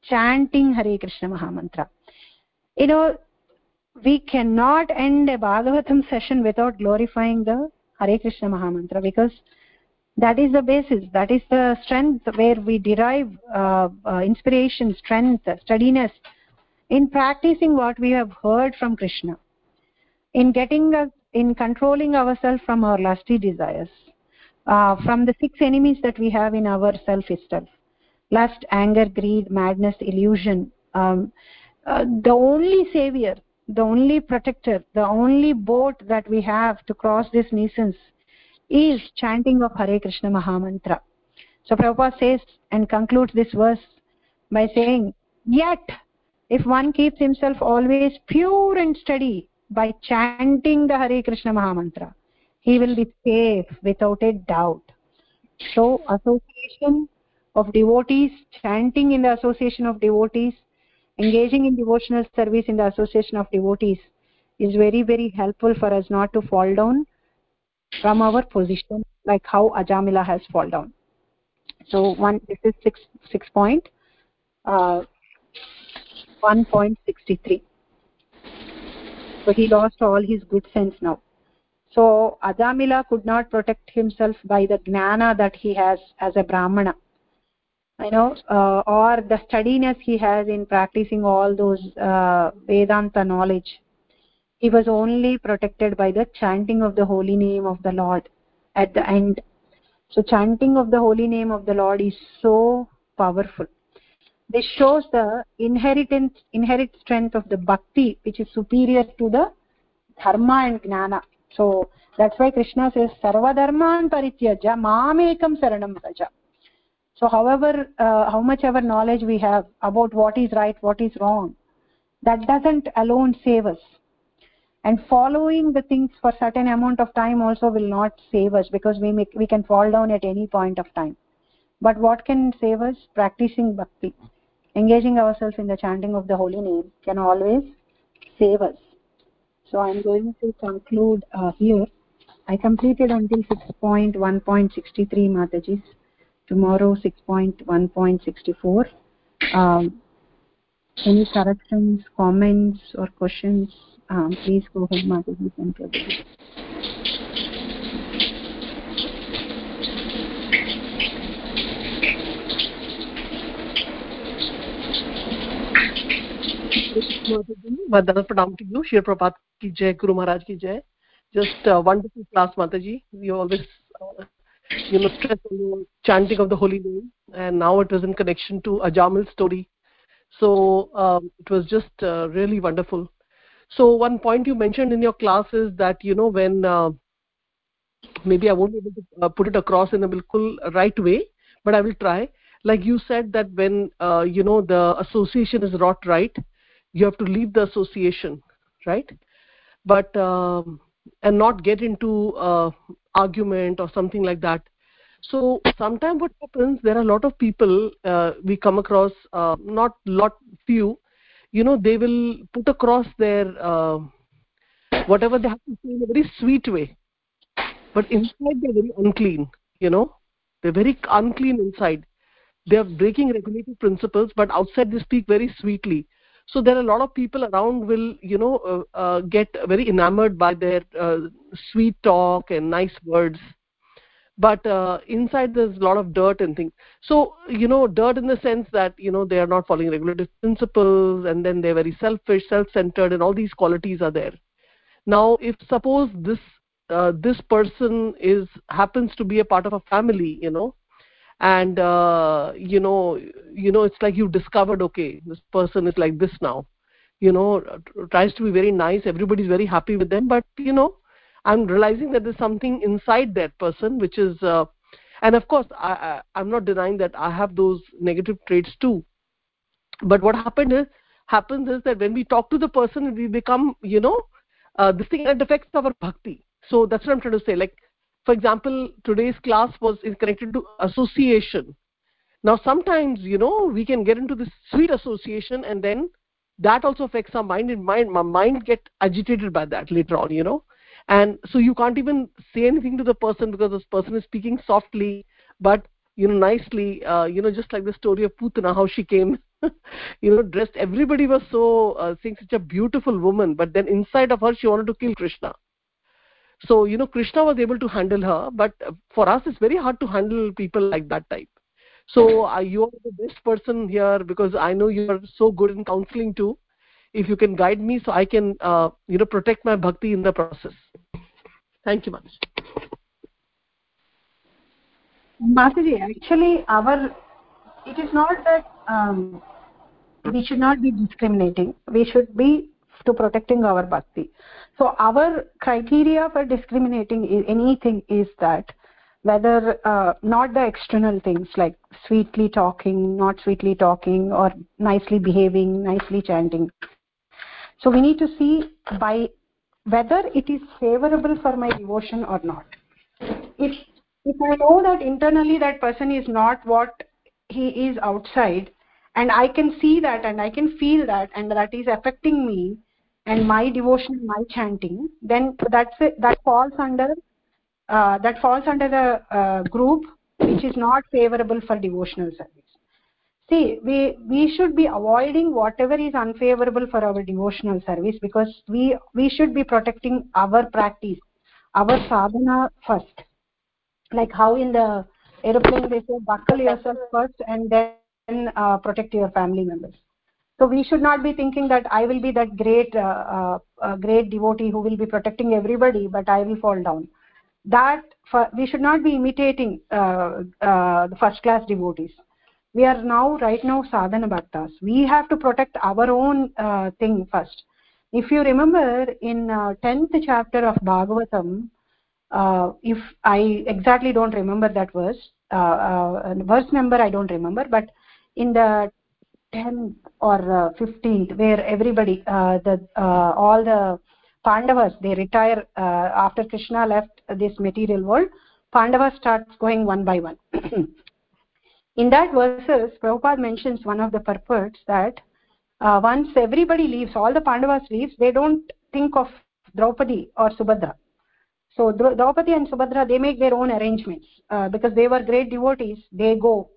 Chanting hare krishna mahamantra. You know we cannot end a bhagavatam session without glorifying the hare krishna mahamantra because that is the basis that is the strength where we derive uh, uh, inspiration strength steadiness in practicing what we have heard from krishna. In getting us in controlling ourselves from our lusty desires uh, from the six enemies that we have in our self itself lust anger greed madness illusion um, uh, the only savior the only protector the only boat that we have to cross this nuisance is chanting of hare krishna mahamantra. So prabhupada says and concludes this verse by saying yet if one keeps himself always pure and steady by chanting the hare krishna mahamantra he will be safe without a doubt. So association of devotees chanting in the association of devotees engaging in devotional service in the association of devotees is very very helpful for us not to fall down from our position like how ajamila has fall down. So one this is 6 6 point uh 1.63 so he lost all his good sense now. So ajamila could not protect himself by the gnana that he has as a brahmana. You know uh, or the steadiness he has in practicing all those uh, vedanta knowledge. He was only protected by the chanting of the holy name of the lord at the end. So chanting of the holy name of the lord is so powerful this shows the inheritance inherent strength of the bhakti which is superior to the dharma and gnana so that's why krishna says sarva dharman parityaja mamekam saranam vraja so however uh, how much ever knowledge we have about what is right what is wrong that doesn't alone save us. And following the things for certain amount of time also will not save us because we make, we can fall down at any point of time. But what can save us? Practicing bhakti engaging ourselves in the chanting of the holy name can always save us. So i'm going to conclude uh, here. I completed until 6.1.63 matajis tomorrow 6.1.64 um, any corrections comments or questions um, please go ahead mataji and Pranam to you, Shri Prabhat ki jai, Guru Maharaj ki jai. Just wonderful class, Mataji. We always, uh, you know, stress on the chanting of the holy name, and now it was in connection to Ajamil story. So um, it was just uh, really wonderful. So one point you mentioned in your class is that you know when uh, maybe I won't be able to uh, put it across in a bilkul right way, but I will try. Like you said that when uh, you know the association is not right, you have to leave the association right? But um, and not get into uh, argument or something like that. So sometimes what happens there are a lot of people uh, we come across uh, not lot few you know they will put across their uh, whatever they have to say in a very sweet way. But inside they're very unclean you know? They're very unclean inside. They are breaking regulative principles but outside they speak very sweetly so there are a lot of people around will you know uh, uh, get very enamored by their uh, sweet talk and nice words. But uh, inside there's a lot of dirt and things. So you know dirt in the sense that you know they are not following regulative principles and then they're very selfish self-centered and all these qualities are there. Now if suppose this uh, this person is happens to be a part of a family you know and uh, you know you know it's like you discovered okay this person is like this now. You know tries to be very nice. Everybody's very happy with them. But you know i'm realizing that there's something inside that person which is uh, and of course I, I i'm not denying that i have those negative traits too. But what happened is happens is that when we talk to the person we become you know uh, this thing that affects our bhakti. So that's what i'm trying to say. Like for example today's class was is connected to association. Now sometimes you know we can get into this sweet association and then that also affects our mind and mind my mind get agitated by that later on you know. And so you can't even say anything to the person because this person is speaking softly but you know nicely uh, you know just like the story of putana how she came you know dressed. Everybody was so uh, saying such a beautiful woman but then inside of her she wanted to kill krishna so you know krishna was able to handle her but for us it's very hard to handle people like that type. So uh, you are the best person here because i know you are so good in counseling too. If you can guide me so i can uh, you know protect my bhakti in the process. Thank you much. Mataji, actually our it is not that um, we should not be discriminating. We should be to protecting our bhakti. So our criteria for discriminating anything is that whether uh, not the external things like sweetly talking not sweetly talking or nicely behaving nicely chanting. So we need to see by whether it is favorable for my devotion or not. If if i know that internally that person is not what he is outside and i can see that and i can feel that and that is affecting me and my devotion my chanting then that's it that falls under uh, that falls under the uh, group which is not favorable for devotional service. See we we should be avoiding whatever is unfavorable for our devotional service because we we should be protecting our practice our sadhana first. Like how in the aeroplane they say buckle yourself first and then uh, protect your family members so we should not be thinking that i will be that great uh, uh, uh, great devotee who will be protecting everybody but i will fall down. That for, we should not be imitating uh, uh, the first class devotees. We are now right now sadhana bhaktas. We have to protect our own uh, thing first. If you remember in 10th chapter of bhagavatam if i exactly don't remember that verse verse number i don't remember but in the 10th or uh, 15th where everybody uh, the uh, all the pandavas they retire uh, after krishna left this material world pandavas starts going one by one. In that verses prabhupada mentions one of the purports that uh, once everybody leaves all the pandavas leaves they don't think of draupadi or subhadra. So draupadi and subhadra they make their own arrangements uh, because they were great devotees they go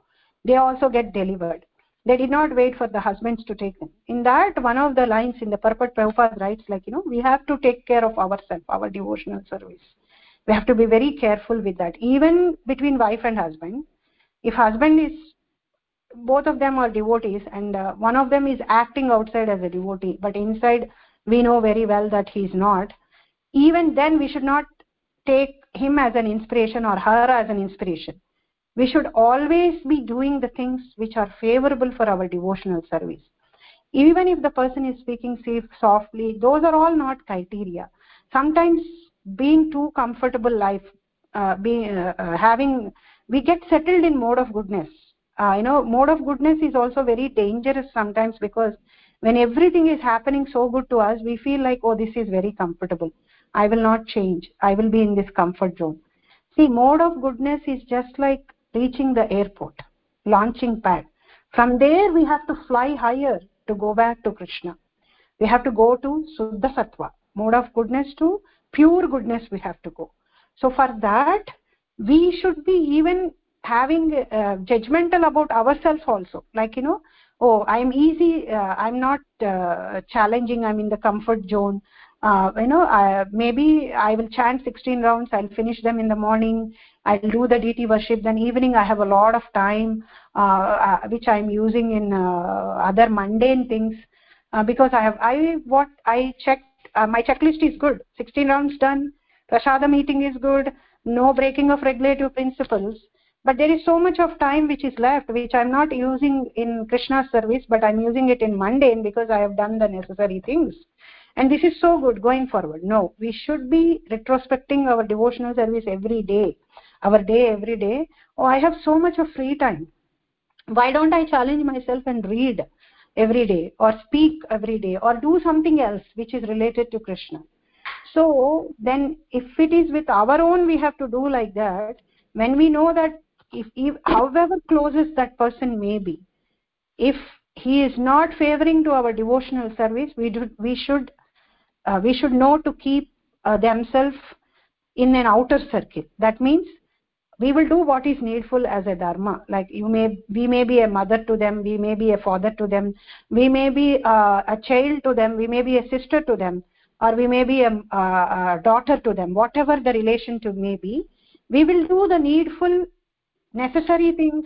they also get delivered they did not wait for the husbands to take them. In that one of the lines in the purport prabhupada writes like you know we have to take care of ourselves our devotional service. We have to be very careful with that. Even between wife and husband if husband is both of them are devotees and uh, one of them is acting outside as a devotee but inside we know very well that he is not even then we should not take him as an inspiration or her as an inspiration we should always be doing the things which are favorable for our devotional service. Even if the person is speaking softly those are all not criteria. Sometimes being too comfortable life uh, being uh, uh, having we get settled in mode of goodness. Uh, you know mode of goodness is also very dangerous sometimes because when everything is happening so good to us we feel like oh this is very comfortable. I will not change. I will be in this comfort zone. See mode of goodness is just like reaching the airport launching pad. From there we have to fly higher to go back to krishna. We have to go to suddha sattva mode of goodness to pure goodness we have to go. So for that we should be even having uh, judgmental about ourselves also. Like you know oh i'm easy uh, i'm not uh, challenging i'm in the comfort zone uh, you know I, maybe i will chant 16 rounds i'll finish them in the morning. I'll do the deity worship. Then evening i have a lot of time uh, uh, which i'm using in uh, other mundane things. Uh, because i have i what i checked uh, my checklist is good. 16 rounds done. Prasada meeting is good. No breaking of regulative principles. But there is so much of time which is left which i'm not using in krishna's service but i'm using it in mundane because i have done the necessary things and this is so good going forward. No we should be retrospecting our devotional service every day our day every day. Oh i have so much of free time. Why don't i challenge myself and read every day or speak every day or do something else which is related to krishna? So then if it is with our own we have to do like that. When we know that if, if however closest that person may be if he is not favoring to our devotional service we do we should uh, we should know to keep uh, themselves in an outer circle. That means we will do what is needful as a dharma. Like you may we may be a mother to them we may be a father to them we may be uh, a child to them we may be a sister to them or we may be a, a daughter to them. Whatever the relation to may be we will do the needful necessary things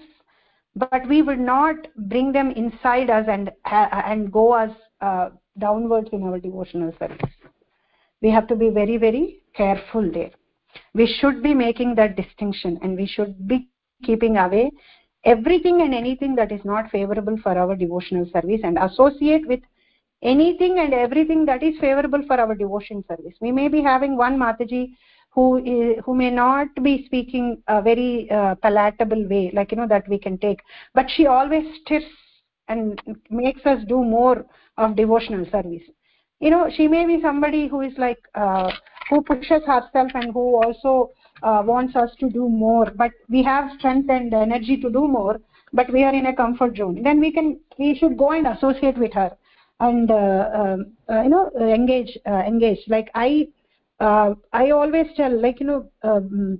but we will not bring them inside us and and go as uh, downwards in our devotional service we have to be very very careful there. We should be making that distinction and we should be keeping away everything and anything that is not favorable for our devotional service and associate with anything and everything that is favorable for our devotion service. We may be having one mataji who who may not be speaking a very uh, palatable way like you know that we can take. But she always stirs and makes us do more of devotional service. You know she may be somebody who is like uh, who pushes herself and who also uh, wants us to do more but we have strength and energy to do more but we are in a comfort zone. Then we can we should go and associate with her and uh, um, uh, you know engage uh, engage. Like i uh, i always tell like you know um,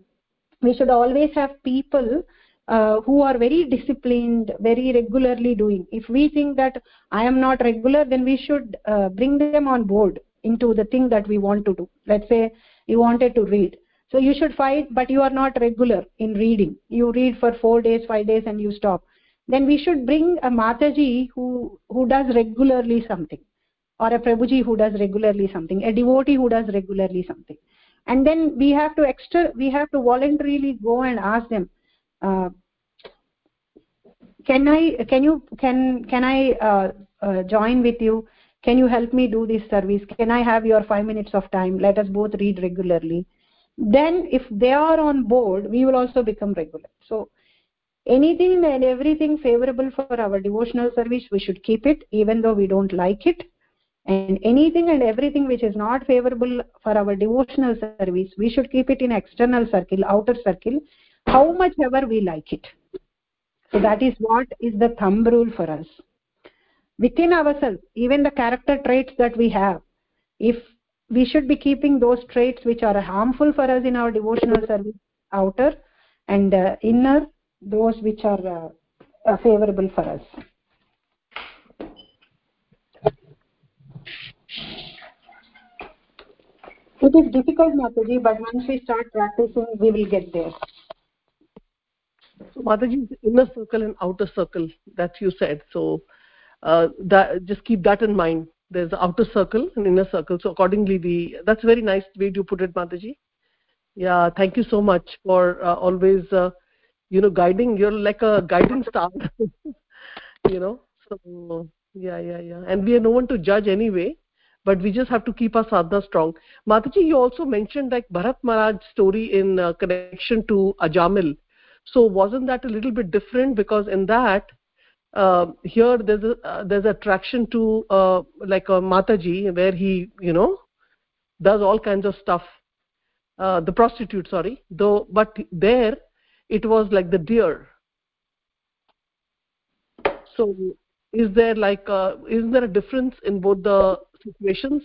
we should always have people uh, who are very disciplined very regularly doing. If we think that i am not regular then we should uh, bring them on board into the thing that we want to do. Let's say you wanted to read. So you should fight but you are not regular in reading. You read for 4 days 5 days and you stop. Then we should bring a mataji who who does regularly something or a prabhuji who does regularly something a devotee who does regularly something. And then we have to extra we have to voluntarily go and ask them uh, can i can you can can i uh, uh, join with you? Can you help me do this service? Can i have your 5 minutes of time? Let us both read regularly. Then if they are on board we will also become regular. So anything and everything favorable for our devotional service we should keep it even though we don't like it. And anything and everything which is not favorable for our devotional service we should keep it in external circle outer circle how much ever we like it. So that is what is the thumb rule for us. Within ourselves even the character traits that we have if we should be keeping those traits which are harmful for us in our devotional service outer and uh, inner those which are uh, uh, favorable for us. It is difficult mataji but once we start practicing we will get there so mataji inner circle and outer circle that you said. So uh, that just keep that in mind. There's the outer circle and inner circle. So accordingly we that's very nice way to put it mataji. Yeah thank you so much for uh, always uh, you know guiding. You're like a guiding star you know. So yeah yeah yeah. And we are no one to judge anyway but we just have to keep our sadhana strong. Mataji you also mentioned like bharat maharaj story in uh, connection to ajamil so wasn't that a little bit different? Because in that uh, here there's a uh, there's attraction to uh, like a mataji where he you know does all kinds of stuff. Uh, the prostitute sorry. Though but there it was like the deer. So is there like uh, is there a difference in both the situations?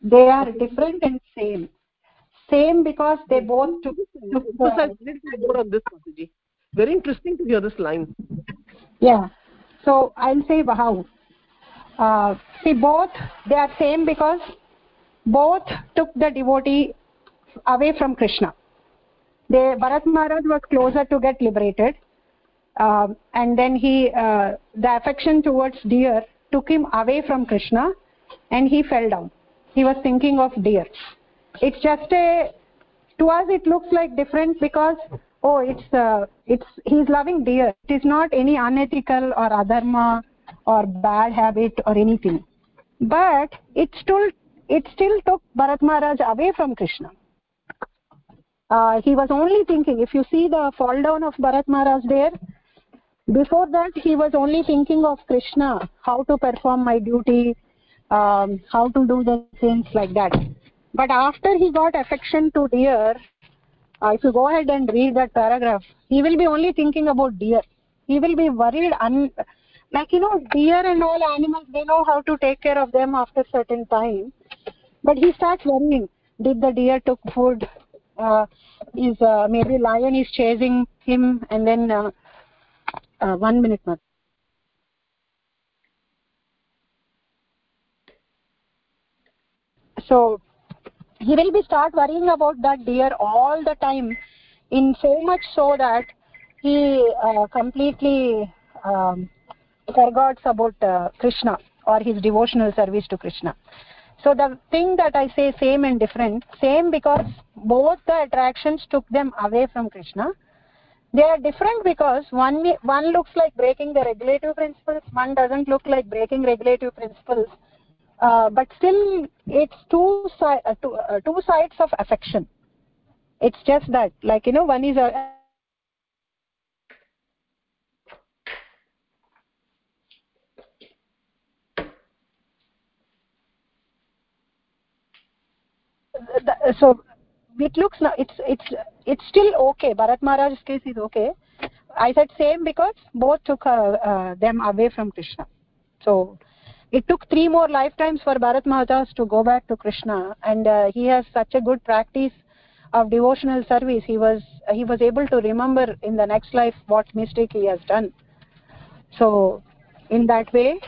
They are different and same same because they both took, took uh, more on this Mataji. very interesting to hear this line. Yeah. So i'll say how. Uh, see both they are same because both took the devotee away from krishna. They bharat maharaj was closer to get liberated uh, and then he uh, the affection towards deer took him away from krishna and he fell down. He was thinking of deer it's just a to us it looks like different because oh it's uh, it's he's loving deer. It is not any unethical or adharma or bad habit or anything. But it still it still took bharat maharaj away from krishna. Uh, he was only thinking if you see the fall down of bharat maharaj there before that he was only thinking of krishna how to perform my duty um, how to do the things like that but after he got affection to deer uh, if you go ahead and read that paragraph he will be only thinking about deer. He will be worried un like you know deer and all animals they know how to take care of them after certain time. But he starts worrying did the deer took food? Uh, is uh, maybe lion is chasing him and then uh, uh, one minute more. so he will be start worrying about that deer all the time. In so much so that he uh, completely um, forgets about uh, krishna or his devotional service to krishna. So the thing that i say same and different same because both the attractions took them away from krishna. They are different because one one looks like breaking the regulative principles one doesn't look like breaking regulative principles uh, but still it's two, si- uh, two, uh, two sides of affection. It's just that like you know one is a so it looks now it's it's it's still okay. Bharat maharaj's case is okay. I said same because both took uh, uh, them away from krishna. So it took three more lifetimes for bharat maharaj to go back to krishna. And uh, he has such a good practice of devotional service. He was he was able to remember in the next life what mistake he has done. So in that way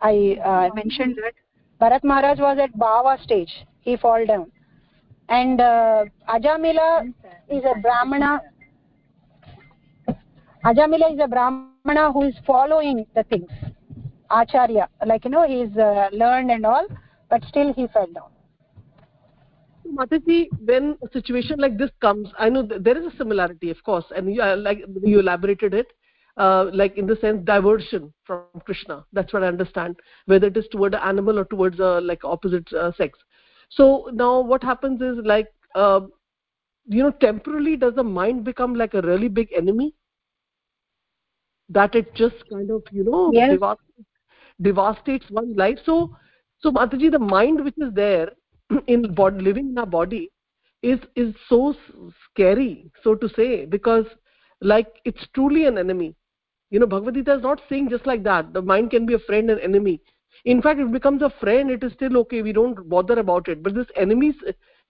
i uh, mentioned that bharat maharaj was at bhava stage. He fall down. And uh, ajamila is a brahmana. Ajamila is a brahmana who is following the things acharya like you know he is uh, learned and all but still he fell down Mataji, when a situation like this comes, I know there is a similarity, of course, and you, uh, like you elaborated it, uh, like in the sense diversion from Krishna. That's what I understand, whether it is toward an animal or towards a like opposite uh, sex so now what happens is like uh, you know temporarily does the mind become like a really big enemy that it just kind of you know yes. Devastates, one's life. So so mataji the mind which is there in body living in our body is is so scary so to say because like it's truly an enemy. You know bhagavad gita is not saying just like that the mind can be a friend and enemy. In fact it becomes a friend it is still okay we don't bother about it. But this enemy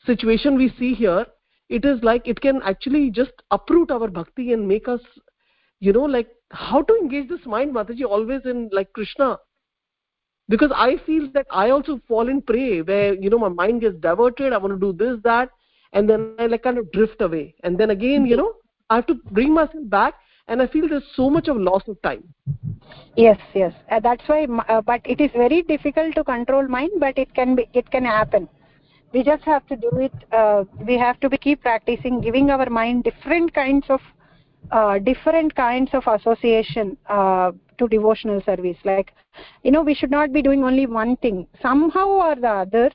situation we see here it is like it can actually just uproot our bhakti and make us you know like how to engage this mind mataji always in like krishna because i feel that i also fall in prey where you know my mind gets diverted i want to do this that and then i like kind of drift away. And then again you know i have to bring myself back and i feel there's so much of loss of time. Yes yes. Uh, that's why uh, but it is very difficult to control mind but it can be it can happen. We just have to do it uh, we have to be keep practicing giving our mind different kinds of uh, different kinds of association uh, to devotional service. Like you know we should not be doing only one thing. Somehow or the other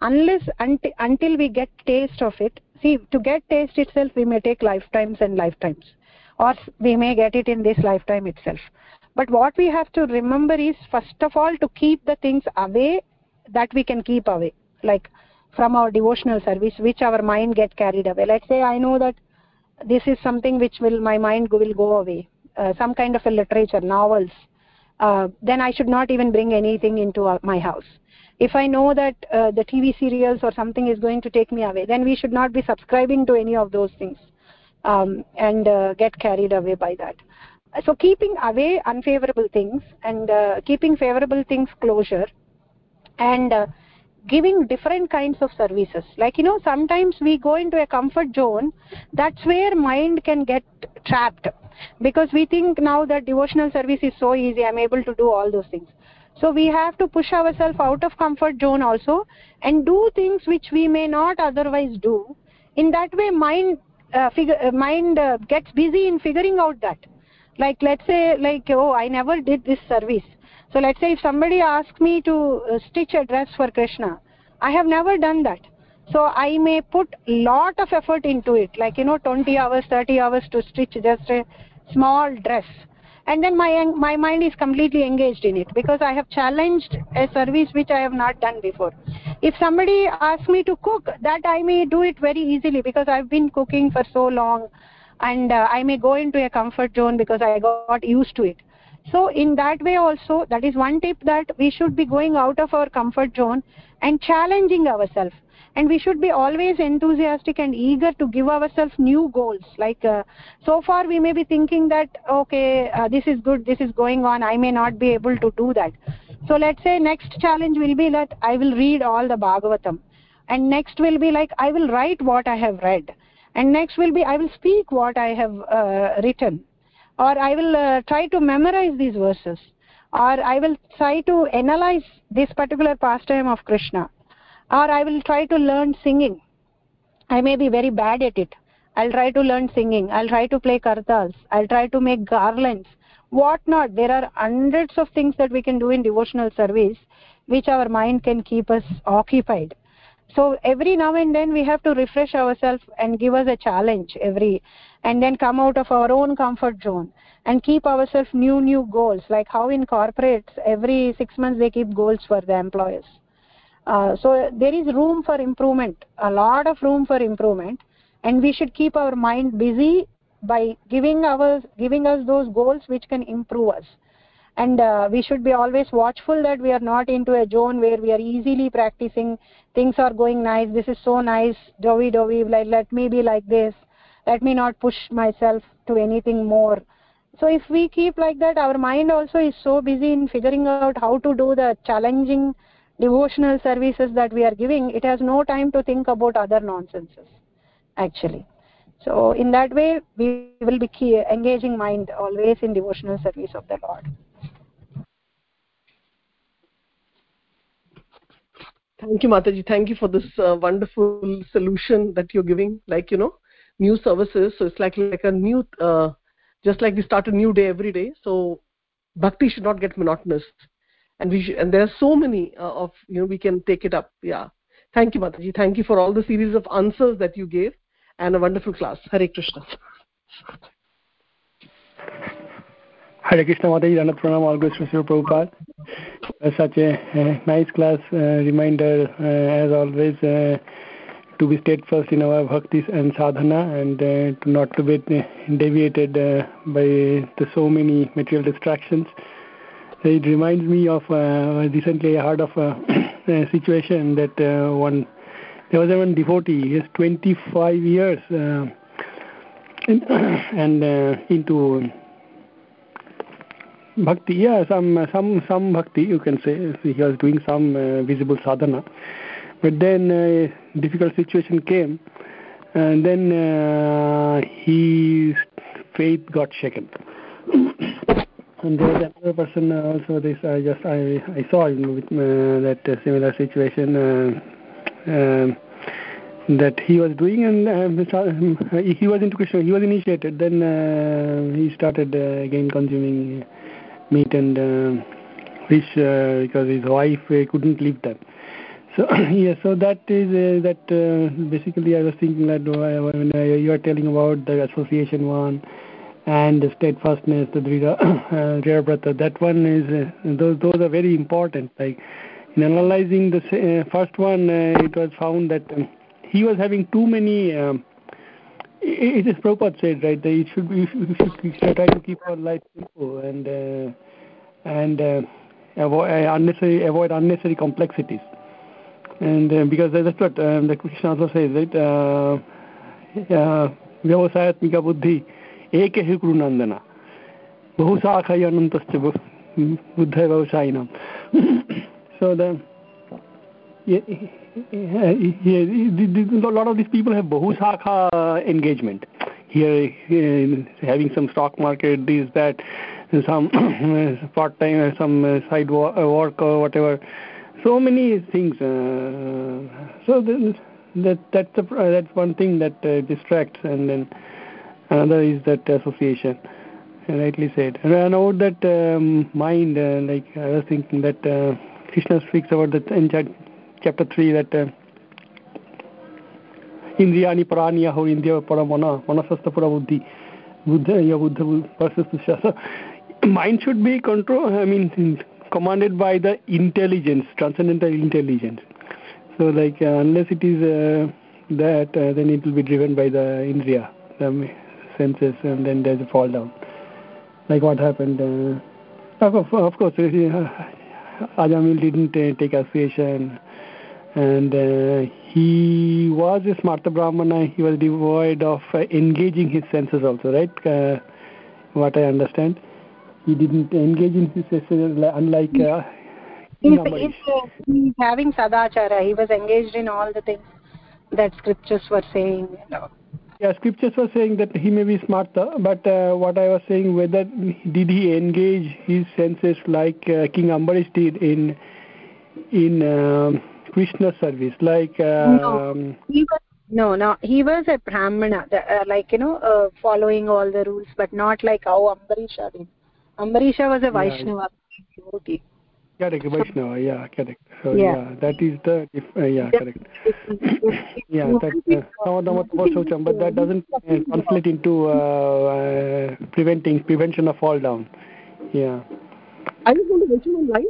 unless until, until we get taste of it see to get taste itself we may take lifetimes and lifetimes. Or we may get it in this lifetime itself. But what we have to remember is first of all to keep the things away that we can keep away. Like from our devotional service which our mind get carried away. Let's say i know that this is something which will my mind will go away. Uh, some kind of a literature novels. Uh, then i should not even bring anything into uh, my house. If i know that uh, the tv serials or something is going to take me away then we should not be subscribing to any of those things um, and uh, get carried away by that. So keeping away unfavorable things and keeping favorable things closure and giving different kinds of services. Like you know sometimes we go into a comfort zone that's where mind can get trapped. Because we think now that devotional service is so easy i'm able to do all those things. So we have to push ourselves out of comfort zone also and do things which we may not otherwise do. In that way mind uh, figure uh, mind uh, gets busy in figuring out that. Like let's say like oh i never did this service so let's say if somebody asks me to uh, stitch a dress for krishna i have never done that. So i may put lot of effort into it like you know 20 hours 30 hours to stitch just a small dress. And then my my mind is completely engaged in it because i have challenged a service which i have not done before. If somebody asks me to cook that i may do it very easily because i've been cooking for so long and uh, i may go into a comfort zone because i got used to it so in that way also that is one tip that we should be going out of our comfort zone and challenging ourselves. And we should be always enthusiastic and eager to give ourselves new goals. Like uh, so far we may be thinking that okay uh, this is good this is going on i may not be able to do that. So let's say next challenge will be that i will read all the bhagavatam. And next will be like i will write what i have read. And next will be i will speak what i have uh, written or i will uh, try to memorize these verses or i will try to analyze this particular pastime of krishna or i will try to learn singing. I may be very bad at it. I'll try to learn singing. I'll try to play kartals i'll try to make garlands. What not? There are hundreds of things that we can do in devotional service which our mind can keep us occupied. So every now and then we have to refresh ourselves and give us a challenge every and then come out of our own comfort zone and keep ourselves new new goals like how in corporates every 6 months they keep goals for the employees uh, so there is room for improvement a lot of room for improvement and we should keep our mind busy by giving our giving us those goals which can improve us. And uh, we should be always watchful that we are not into a zone where we are easily practicing things are going nice this is so nice dovi dovi like let me be like this let me not push myself to anything more. So if we keep like that our mind also is so busy in figuring out how to do the challenging devotional services that we are giving it has no time to think about other nonsenses actually. So in that way we will be key, engaging mind always in devotional service of the lord. Thank you mataji. Thank you for this uh, wonderful solution that you're giving like you know new services. So it's like like a new uh, just like we start a new day every day. So bhakti should not get monotonous. And we should, and there are so many uh, of you know we can take it up. Yeah. Thank you mataji. Thank you for all the series of answers that you gave and a wonderful class. Hare krishna. Hare Krishna Mataji, Ranat Pranam, all to Prabhupada. Uh, such a uh, nice class uh, reminder, as always, to be steadfast in our bhaktis and sadhana and uh, to not to be deviated uh, by the so many material distractions. It reminds me of uh, recently I heard of a situation that one there was a one devotee, he is 25 years and into bhakti yeah some some some bhakti you can say he was doing some uh, visible sadhana but then uh, difficult situation came and then uh, his faith got shaken and there was another person also this i just i i saw with uh, that uh, similar situation uh, um, that he was doing and uh, he was into krishna he was initiated then he started again consuming meat and uh, fish uh, because his wife uh, couldn't leave them. So yeah, so that is uh, that uh, basically I was thinking that uh, when you are telling about the association one and the steadfastness, the Dridha Brata, that one is those those are very important. Like in analyzing the first one, it was found that um, he was having too many. Um, it is Prabhupada said, right, that it should be, we should, we should try to keep our life simple and uh, and uh, avoid uh, unnecessary avoid unnecessary complexities. And uh, because that's what uh, the Krishna also says, right? ವ್ಯವಸಾಯಾತ್ಮಿಕ ಬುದ್ಧಿ ಏಕೆ ಹಿ ಕೃನಂದನ ಬಹುಸಾಖಯ ಅನಂತಶ್ಚ ಬುದ್ಧ ವ್ಯವಸಾಯಿನ so the lot of these people have bahusakha engagement. Here having some stock market this that some part time some side work or whatever so many things. Uh, so that that's uh, that's one thing that uh, distracts, and then another is that association. Rightly said. And about that um, mind, like I was thinking that Krishna speaks about that in chapter three that ಇಂದ್ರಿಯಾಣಿ ಪ್ರಾಣಿಯಹೋ India ಪರ ಮನ ಮನಸ್ಸಸ್ಥ ಪುರ ಬುದ್ಧಿ buddha ಯ ಬುದ್ಧ ಪರಸ್ಥ mind should be control I commanded by the intelligence transcendental intelligence. So like uh, unless it is uh, that uh, then it will be driven by the indriya the senses and then there's a fall down. Like what happened uh, of, of course uh, Ajamil didn't uh, take association and he was a smarta brahmana he was devoid of engaging his senses also right? What i understand he didn't engage in his senses unlike uh, he's, he's, uh, he's having sadachara he was engaged in all the things that scriptures were saying you know. yeah scriptures were saying that he may be smart but uh, what i was saying whether did he engage his senses like uh, king ambarish did in in um, Krishna service, like um, no, he was, no, no, he was a Brahmana, uh, like you know, uh, following all the rules, but not like how Ambarisha did. Ambarisha was a Vaishnava devotee. Correct, Vaishnava, yeah, correct. So yeah, yeah that is the uh, yeah, correct. yeah, that uh, but that doesn't uh, translate into uh, uh, preventing prevention of fall down. Yeah. I just going to mention one line,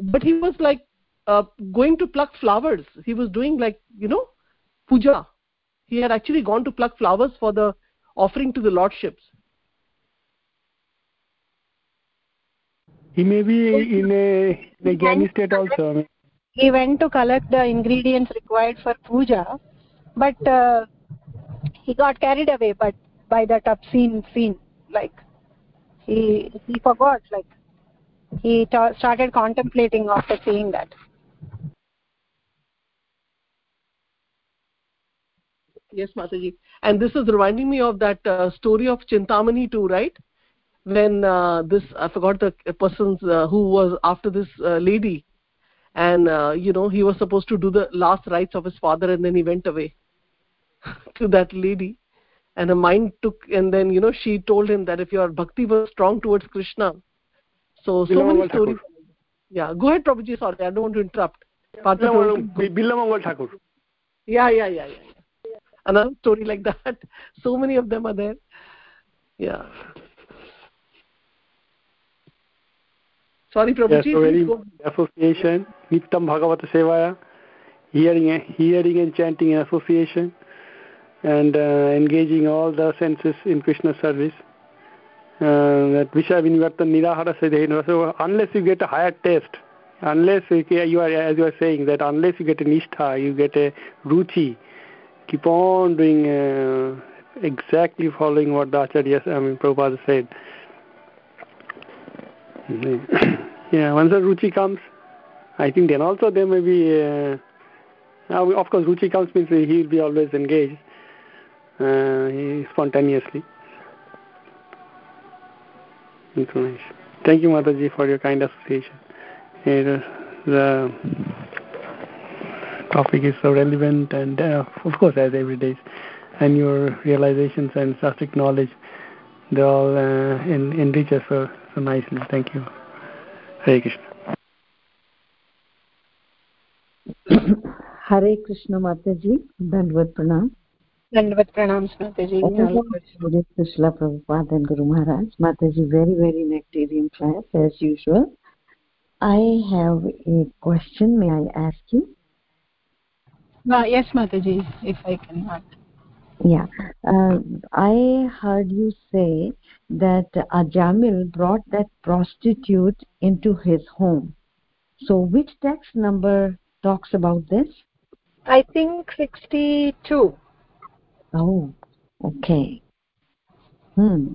but he was like uh, going to pluck flowers he was doing like you know puja he had actually gone to pluck flowers for the offering to the lordships he may be in a, in a state also he went to collect the ingredients required for puja but uh, he got carried away but by that obscene scene like he he forgot like he started contemplating after seeing that. Yes mataji. And this is reminding me of that uh, story of chintamani too right when uh, this i forgot the person's uh, who was after this uh, lady. And uh, you know he was supposed to do the last rites of his father and then he went away to that lady. And the mind took and then you know she told him that if your bhakti was strong towards krishna so so many stories. Yeah go ahead prabhuji sorry i don't want to interrupt. Bilvamangal Thakur. yeah yeah yeah yeah. Another story like that. So many of them are there. Yeah sorry prabhuji yeah, so association nityam bhagavata sevaya hearing hearing and chanting in association and uh, engaging all the senses in krishna service. Uh, that visha vinvartan nirahara so unless you get a higher taste unless you are as you are saying that unless you get a nishtha you get a ruchi keep on doing uh, exactly following what the acharyas i mean prabhupada said yeah once the ruchi comes i think then also there may be uh, of course ruchi comes means he will be always engaged uh, spontaneously. Information. Thank you mataji for your kind association. And, uh, the topic is so relevant and uh, of course as every day and your realizations and sastric knowledge they all uh, en enrich us so, so nicely. Thank you. Hare Krishna. Hare Krishna Mataji, Dandwat Pranam. Dandwat Pranam Mataji. Krishna Prabhupada and Guru Maharaj. Mataji, very, very nectarian class as usual. I have a question. May I ask you? Well, yes, Mataji, if I can. Yeah. Uh, I heard you say that Ajamil brought that prostitute into his home. So which text number talks about this? I think 62. Oh, okay. Hmm.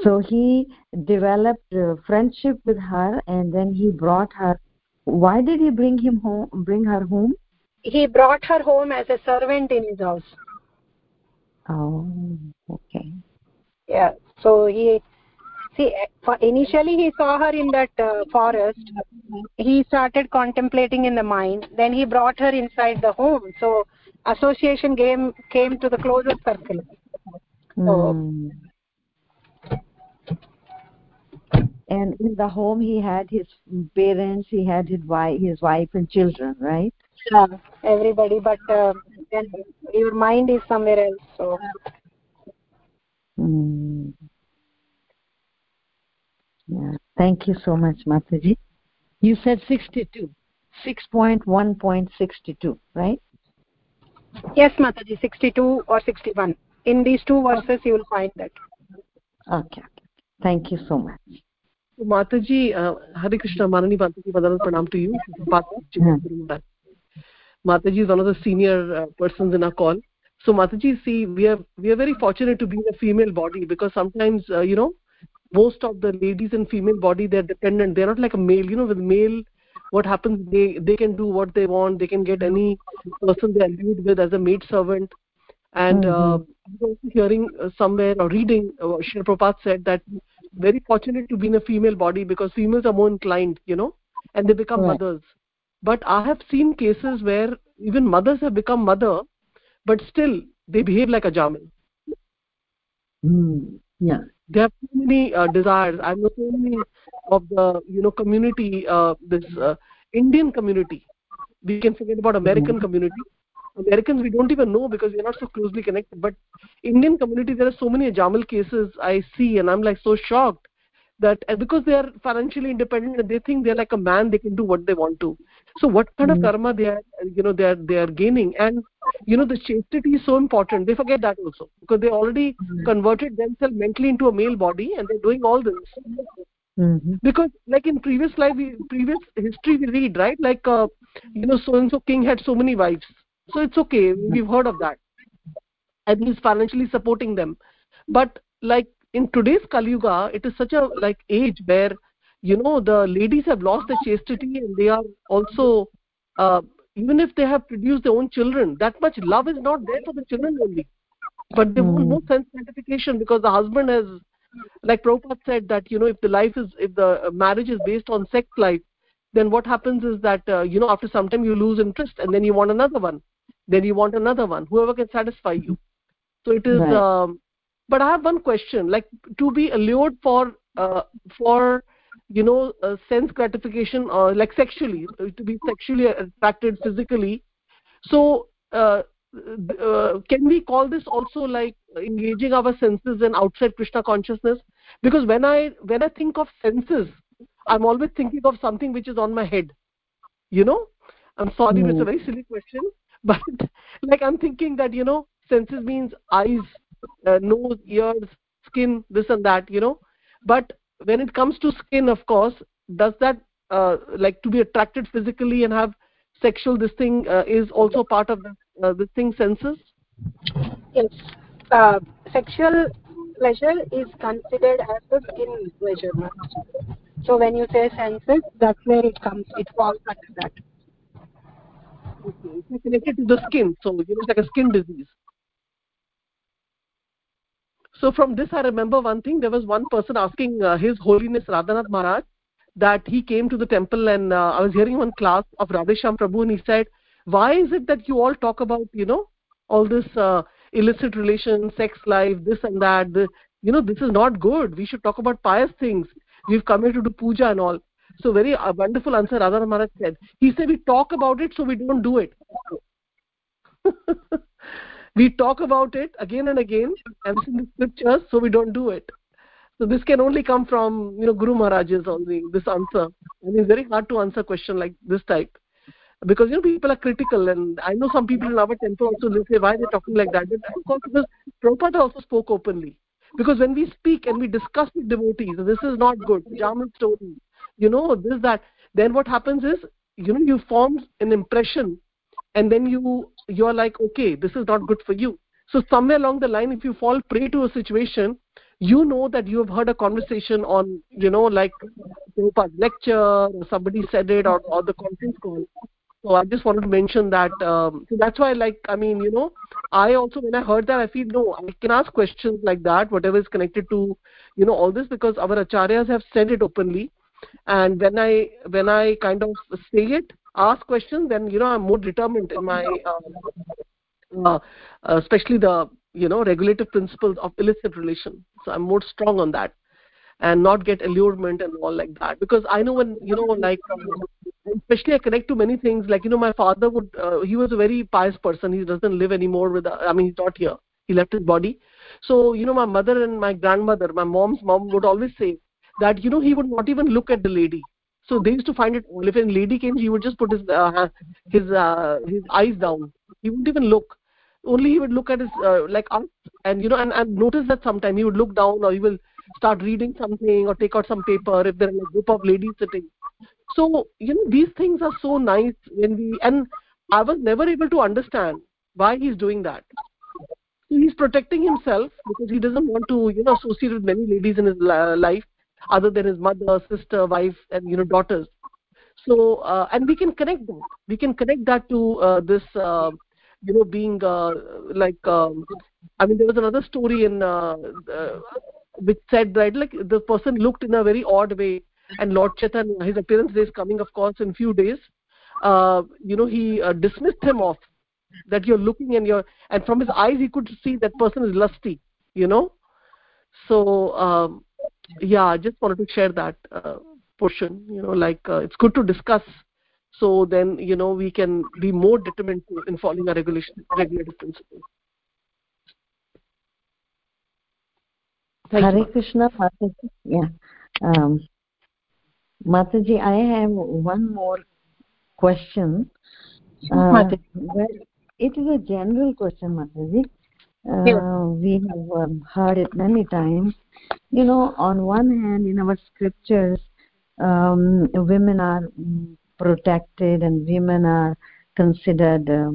So he developed friendship with her and then he brought her. Why did he bring him home? Bring her home? He brought her home as a servant in his house. Oh, okay. Yeah. So he see initially he saw her in that uh, forest he started contemplating in the mind then he brought her inside the home so association game came to the closer circle so mm. and in the home he had his parents he had his wife his wife and children right yeah everybody but uh, then your mind is somewhere else so. Mm. yeah thank you so much mataji. You said 62 6.1.62 right? Yes mataji 62 or 61 in these two verses you will find that. Okay thank you so much. So mataji uh, hare krishna manani mataji madal pranam to you. Yeah. Mataji is one of the senior uh, persons in our call. So mataji see we are we are very fortunate to be in a female body because sometimes uh, you know most of the ladies in female body they're dependent. They're not like a male you know with male what happens they they can do what they want. They can get any person they are lived with as a maid servant. And mm -hmm. uh, hearing uh, somewhere or reading uh, Shri Prabhupada said that very fortunate to be in a female body because females are more inclined you know and they become right. mothers but i have seen cases where even mothers have become mother but still they behave like a jamal mm, yeah. They have so many uh, desires. I know so many of the you know community uh, this uh, indian community. We can forget about american mm community. Americans we don't even know because we're not so closely connected. But indian community there are so many jamal cases i see and i'm like so shocked that because they are financially independent and they think they're like a man they can do what they want to so what kind of karma they are you know they are they are gaining? And you know the chastity is so important. They forget that also because they already mm. converted themselves mentally into a male body and they're doing all this. Mm -hmm. because like in previous life we, previous history we read right? Like uh, you know so and so king had so many wives. So it's okay. We've heard of that. And he's financially supporting them. But like in today's kali yuga it is such a like age where you know the ladies have lost their chastity and they are also uh, even if they have produced their own children that much love is not there for the children only. But they mm. want more sense gratification because the husband has like Prabhupada said that you know if the life is if the marriage is based on sex life then what happens is that uh, you know after some time you lose interest and then you want another one. Then you want another one. Whoever can satisfy you. So it is right. um, but i have one question. Like to be allured for uh, for you know uh, sense gratification or uh, like sexually uh, to be sexually attracted physically so uh, uh, can we call this also like engaging our senses in outside krishna consciousness because when i when i think of senses i'm always thinking of something which is on my head you know i'm sorry mm. it's a hmm. very silly question but like i'm thinking that you know senses means eyes uh, nose ears skin this and that you know but when it comes to skin of course does that uh, like to be attracted physically and have sexual this thing uh, is also part of the, uh, this thing senses? Yes. Uh, sexual pleasure is considered as a skin pleasure. So when you say senses that's where it comes it falls under that. Okay it's connected to the skin so you know it's like a skin disease so from this i remember one thing. There was one person asking uh, his holiness radhanath maharaj that he came to the temple and uh, i was hearing one class of radhesham prabhu and he said why is it that you all talk about you know all this uh, illicit relations sex life this and that the, you know this is not good. We should talk about pious things. We've come here to do puja and all. So very uh, wonderful answer radha maharaj said. He said we talk about it so we don't do it we talk about it again and again and in the scriptures so we don't do it. So this can only come from you know guru maharaj's only this answer. And it's very hard to answer a question like this type. Because you know people are critical and i know some people in our temple also they say why they're talking like that? But of course because Prabhupada also spoke openly. Because when we speak and we discuss with devotees this is not good. Ajamil story. You know this that. Then what happens is you know you form an impression and then you you are like okay this is not good for you. So somewhere along the line if you fall prey to a situation you know that you have heard a conversation on you know like lecture or somebody said it or, or the conference call. So i just wanted to mention that um, so that's why like i mean you know i also when i heard that i feel no i can ask questions like that whatever is connected to you know all this because our acharyas have said it openly. And when i when i kind of say it ask questions then you know i'm more determined in my uh, uh, especially the you know regulative principles of illicit relation. So i'm more strong on that and not get allurement and all like that. Because i know when you know like especially i connect to many things like you know my father would uh, he was a very pious person. He doesn't live anymore with i mean he's not here. He left his body. So you know my mother and my grandmother my mom's mom would always say that you know he would not even look at the lady so they used to find it if a lady came he would just put his uh, his uh, his eyes down. He wouldn't even look. Only he would look at his uh, like us and you know and and notice that sometime he would look down or he will start reading something or take out some paper if there are a group of ladies sitting. So you know these things are so nice when we and i was never able to understand why he's doing that. He's protecting himself because he doesn't want to you know associate with many ladies in his life other than his mother sister wife and you know daughters. So uh, and we can connect that. We can connect that to uh, this uh, you know being uh, like um, i mean there was another story in uh, uh, which said that like the person looked in a very odd way and lord chaitanya his appearance day is coming of course in few days. Uh, you know he uh, dismissed him off that you're looking and you're and from his eyes he could see that person is lusty you know? So um, yeah i just wanted to share that uh, portion you know like uh, it's good to discuss so then you know we can be more determined in following our regulation regulative principles Thank Hare you. Krishna, Mataji. Yeah. Um, Mataji, I have one more question. Uh, well, it is a general question, Mataji. Uh, we have um, heard it many times. You know, on one hand, in our scriptures, um, women are protected and women are considered, uh,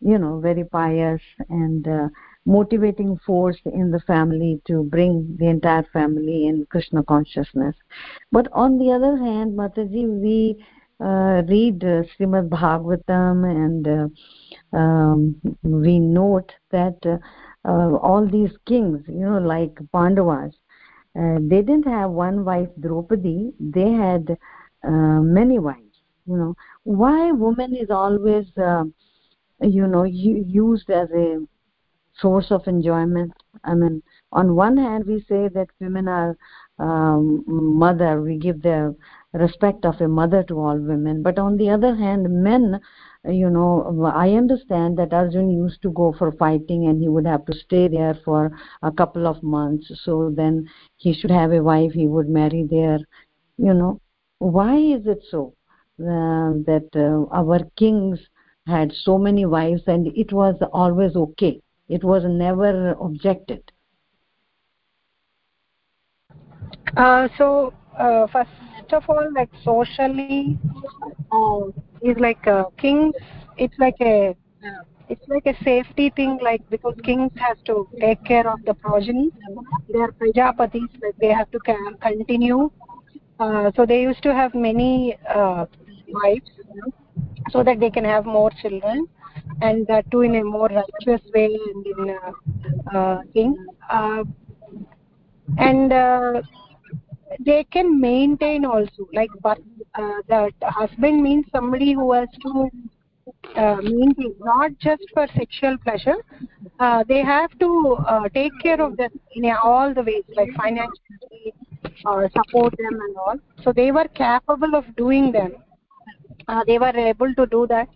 you know, very pious and uh, motivating force in the family to bring the entire family in krishna consciousness. But on the other hand mataji we uh, read uh, Srimad Bhagavatam and uh, um, we note that uh, all these kings, you know, like Pandavas, uh, they didn't have one wife Draupadi, they had uh, many wives. You know, why woman is always, uh, you know, used as a source of enjoyment? I mean on one hand we say that women are um, mother. We give the respect of a mother to all women. But on the other hand men you know i understand that arjun used to go for fighting and he would have to stay there for a couple of months. So then he should have a wife he would marry there. You know why is it so uh, that uh, our kings had so many wives and it was always okay? It was never objected. Uh, so uh, first of all like socially uh, is like uh, kings it's like a it's like a safety thing like because kings has to take care of the progeny. They are prajapatis like they have to continue. Uh, so they used to have many uh, wives so that they can have more children and that too in a more righteous way and in uh, uh, thing. Uh, and uh, they can maintain also. Like but uh, the husband means somebody who has to uh, maintain not just for sexual pleasure. Uh, they have to uh, take care of them in all the ways like financially uh, support them and all. So they were capable of doing them. Uh, they were able to do that.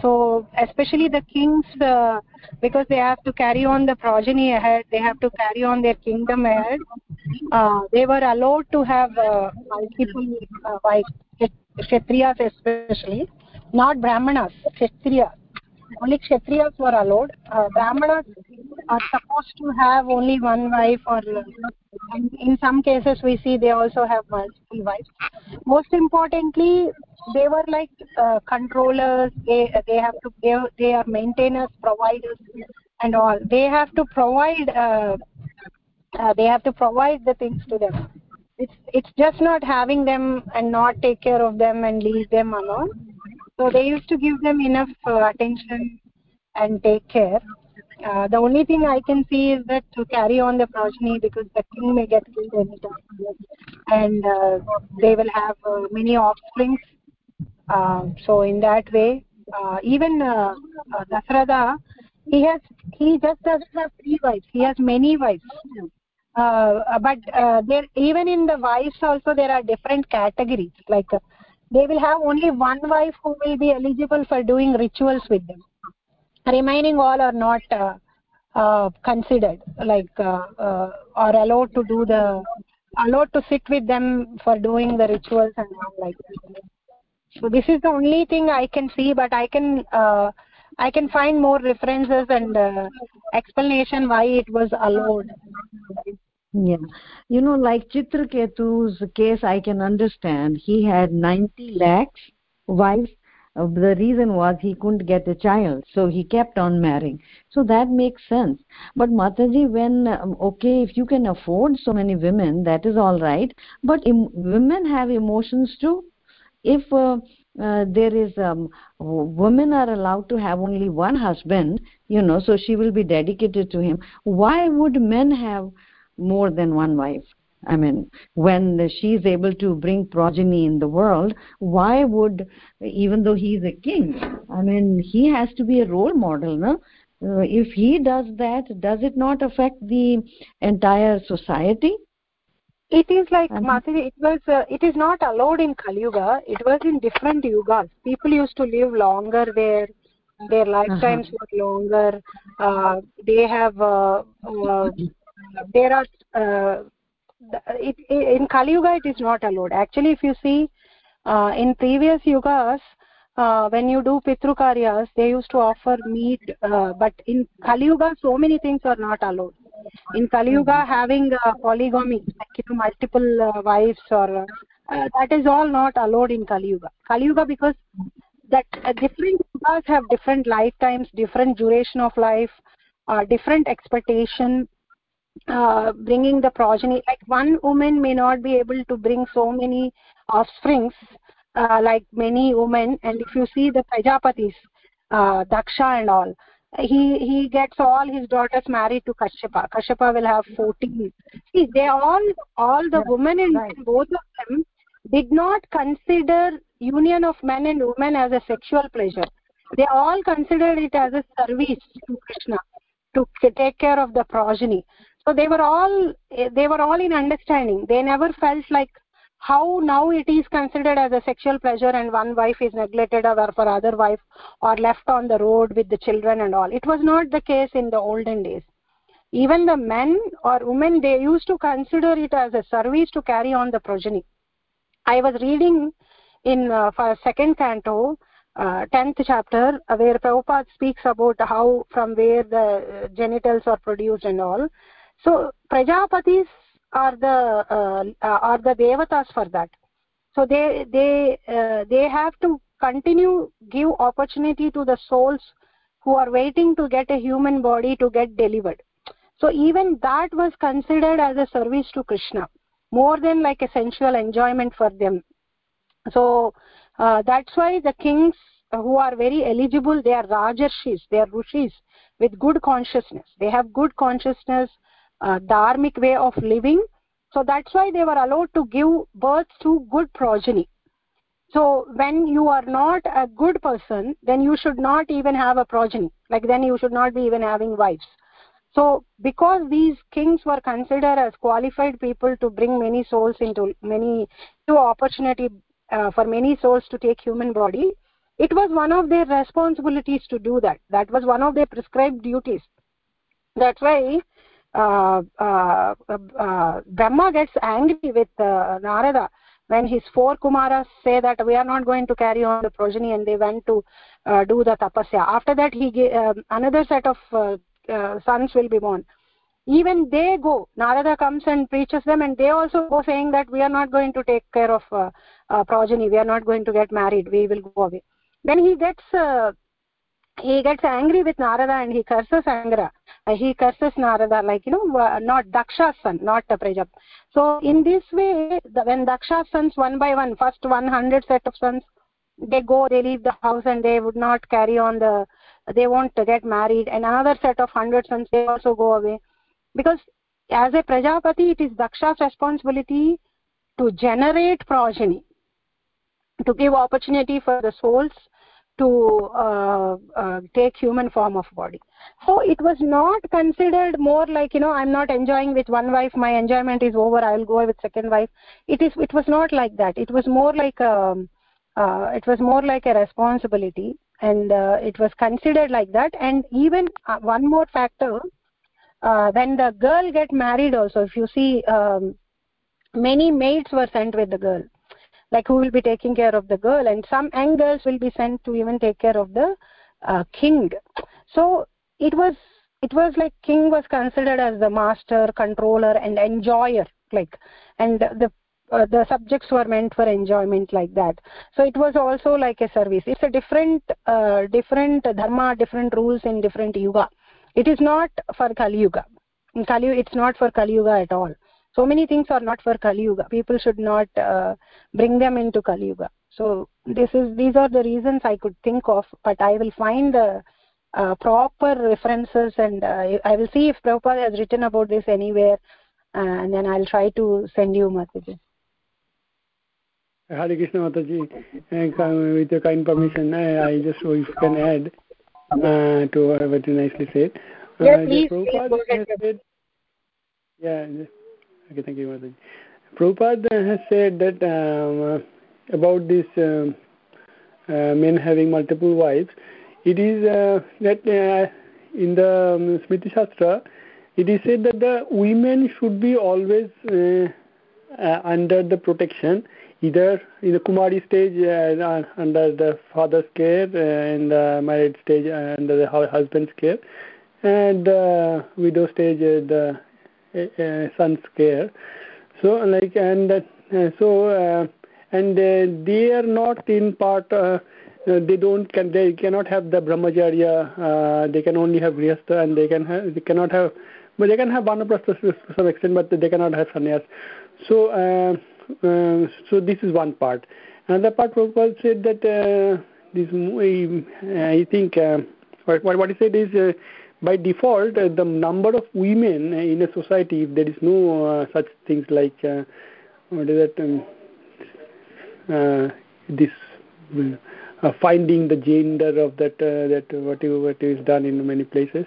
So especially the kings uh, because they have to carry on the progeny ahead they have to carry on their kingdom ahead uh, they were allowed to have uh, multiple uh, wives kshatriyas especially not brahmanas kshatriyas only kshatriyas were allowed. Uh, brahmanas are supposed to have only one wife or and in some cases we see they also have multiple wives. Most importantly they were like uh, controllers. They they have to they, they are maintainers providers and all. They have to provide uh, uh, they have to provide the things to them. It's it's just not having them and not take care of them and leave them alone. So they used to give them enough uh, attention and take care. Uh, the only thing i can see is that to carry on the progeny because the king may get killed anytime. And uh, they will have uh, many offsprings uh, so in that way uh, even uh, he has he just doesn't have three wives. He has many wives but uh, there even in the wives also there are different categories. Like uh, they will have only one wife who will be eligible for doing rituals with them. Remaining all are not uh, uh, considered. Like uh, uh, or allowed to do the allowed to sit with them for doing the rituals and all like that. So this is the only thing i can see but i can uh, i can find more references and uh, explanation why it was allowed yeah. You know like chitraketu's case i can understand. He had 90 lakhs. Wives uh, the reason was he couldn't get a child so he kept on marrying. So that makes sense. But mataji when um, okay if you can afford so many women that is all right. But women have emotions too. If uh, uh, there is um, women are allowed to have only one husband you know so she will be dedicated to him why would men have more than one wife. I mean when she is able to bring progeny in the world why would even though he is a king i mean he has to be a role model no? Uh, if he does that does it not affect the entire society? It is like -hmm. it was uh, it is not allowed in kali yuga. It was in different yugas. People used to live longer there. Their lifetimes uh -huh. were longer. Uh, they have uh, uh, there are uh, it, in kali yuga it is not allowed. Actually if you see uh, in previous yugas uh, when you do pitru karyas they used to offer meat but in kali yuga so many things are not allowed. In kali yuga mm-hmm. having uh, polygamy like you know, multiple uh, wives or uh, that is all not allowed in kali yuga. Kali yuga because that uh, different yugas have different lifetimes different duration of life uh, different expectation uh, bringing the progeny. Like one woman may not be able to bring so many offsprings uh, like many women. And if you see the prajapatis uh, daksha and all he he gets all his daughters married to kashyapa. Kashyapa will have 14 see they all all the yeah, women in right. both of them did not consider union of men and women as a sexual pleasure. They all considered it as a service to krishna to take care of the progeny so they were all they were all in understanding. They never felt like how now it is considered as a sexual pleasure and one wife is neglected or for other wife or left on the road with the children and all. It was not the case in the olden days. Even the men or women they used to consider it as a service to carry on the progeny. I was reading in uh, for second canto uh, 10th chapter uh, where Prabhupada speaks about how from where the uh, genitals are produced and all so prajapatis are the uh, are the devatas for that. So they they uh, they have to continue give opportunity to the souls who are waiting to get a human body to get delivered. So even that was considered as a service to krishna more than like a sensual enjoyment for them. So uh, that's why the kings who are very eligible they are rajarshis they are rishis with good consciousness. They have good consciousness uh, dharmic way of living. So that's why they were allowed to give birth to good progeny. So when you are not a good person then you should not even have a progeny. Like then you should not be even having wives. So because these kings were considered as qualified people to bring many souls into many to opportunity uh, for many souls to take human body it was one of their responsibilities to do that. That was one of their prescribed duties. That's why brahma gets angry with uh, narada when his four kumaras say that we are not going to carry on the progeny and they went to uh, do the tapasya. After that he uh, another set of uh, uh, sons will be born. Even they go narada comes and preaches them and they also go saying that we are not going to take care of uh, uh, progeny. We are not going to get married. We will go away. Then he gets uh, he gets angry with narada and he curses angra. Uh, he curses narada like you know not daksha's son not the prajap so in this way when daksha's sons one by one first 100 set of sons they go they leave the house and they would not carry on the they won't get married. And another set of 100 sons they also go away. Because as a prajapati it is daksha's responsibility to generate progeny to give opportunity for the souls to uh, uh, take human form of body. So it was not considered more like you know i'm not enjoying with one wife my enjoyment is over i will go with second wife. It is it was not like that. It was more like a um, uh, it was more like a responsibility and uh, it was considered like that. And even uh, one more factor uh, when the girl get married also if you see um, many maids were sent with the girl like who will be taking care of the girl and some girls will be sent to even take care of the uh, king. So it was it was like king was considered as the master controller and enjoyer like and the uh, the subjects were meant for enjoyment like that. So it was also like a service. It's a different uh, different dharma different rules in different yuga. It is not for kali yuga. In kali it's not for kali yuga at all so many things are not for kali yuga people should not uh, bring them into kali yuga so this is these are the reasons i could think of but i will find the uh, proper references and uh, i will see if prabhupada has written about this anywhere uh, and then i'll try to send you messages Hare Krishna Mataji, with your kind permission, I, I just if you can add uh, to what you nicely said. Uh, yeah, please, please go ahead. Said, yeah, Okay, thank you, Mataji. Prabhupada has said that um, about this um, uh, men having multiple wives, it is uh, that uh, in the um, Smriti Shastra, it is said that the women should be always uh, uh, under the protection, either in the Kumari stage uh, under the father's care, and the married stage under the husband's care, and the widow stage the uh, son's care so like and uh, so uh, and uh, they are not in part uh, uh, they don't can they cannot have the brahmacharya uh, they can only have grihastha and they can have they cannot have but they can have vanaprastha to some extent but they cannot have sannyas. So uh, uh, so this is one part. Another part Prabhupada said that uh, this I think uh, what what he said is uh, by default uh, the number of women in a society if there is no uh, such things like uh, what is that um, uh, this uh, finding the gender of that uh, that what is, what is done in many places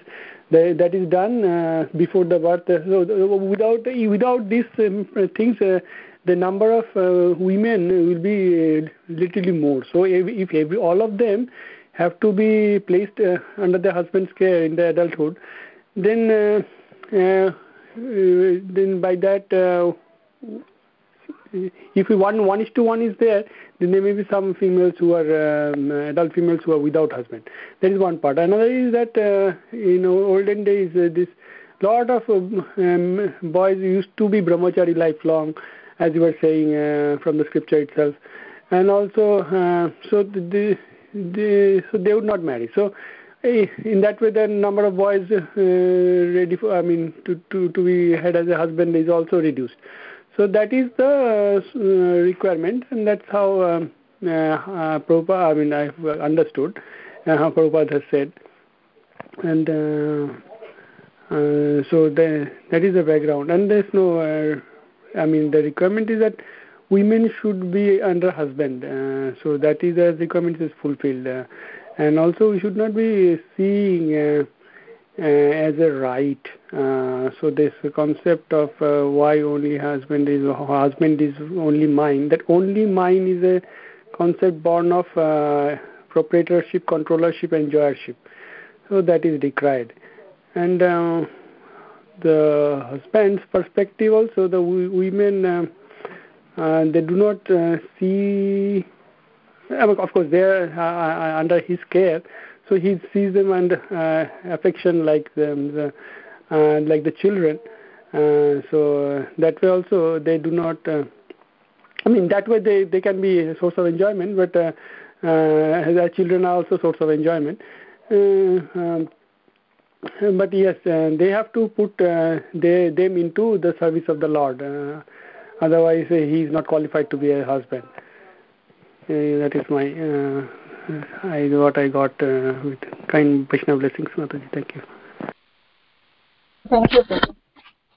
the, that is done before the birth. So without without these um, things the number of women will be literally more. So if, if every, all of them have to be placed uh, under the husband's care in the adulthood, then uh, uh, then by that if one one is to one is there, then there may be some females who are um, adult females who are without husband. That is one part. Another is that uh, in olden days, uh, this lot of um, boys used to be brahmachari lifelong, as you were saying uh, from the scripture itself, and also uh, so the, the, so they would not marry. So in that way the number of boys uh, ready for i mean to to to be had as a husband is also reduced. So that is the uh, requirement and that's how um, uh, uh, Prabhupada, I mean I've understood uh, how Prabhupada has said. And uh, uh, so the, that is the background. And there's no uh, I mean the requirement is that women should be under husband uh, so that is the requirement is fulfilled uh, and also we should not be seeing uh, uh, as a right. Uh, so this concept of uh, why only husband is husband is only mine. That only mine is a concept born of proprietorship, controllership, enjoyership. So that is decried. And the husband's perspective also, the women they do not see of course they are uh, under his care. So he sees them under uh, affection like them the, uh, like the children. Uh, so that way also they do not uh, i mean that way they they can be a source of enjoyment but uh, uh, their children are also source of enjoyment. Uh, um, but yes uh, they have to put uh, they, them into the service of the lord. Uh, otherwise uh, he is not qualified to be a husband uh, that is my uh, I what I got uh, with kind Vaishnava blessings, Mataji. Thank you. Thank you.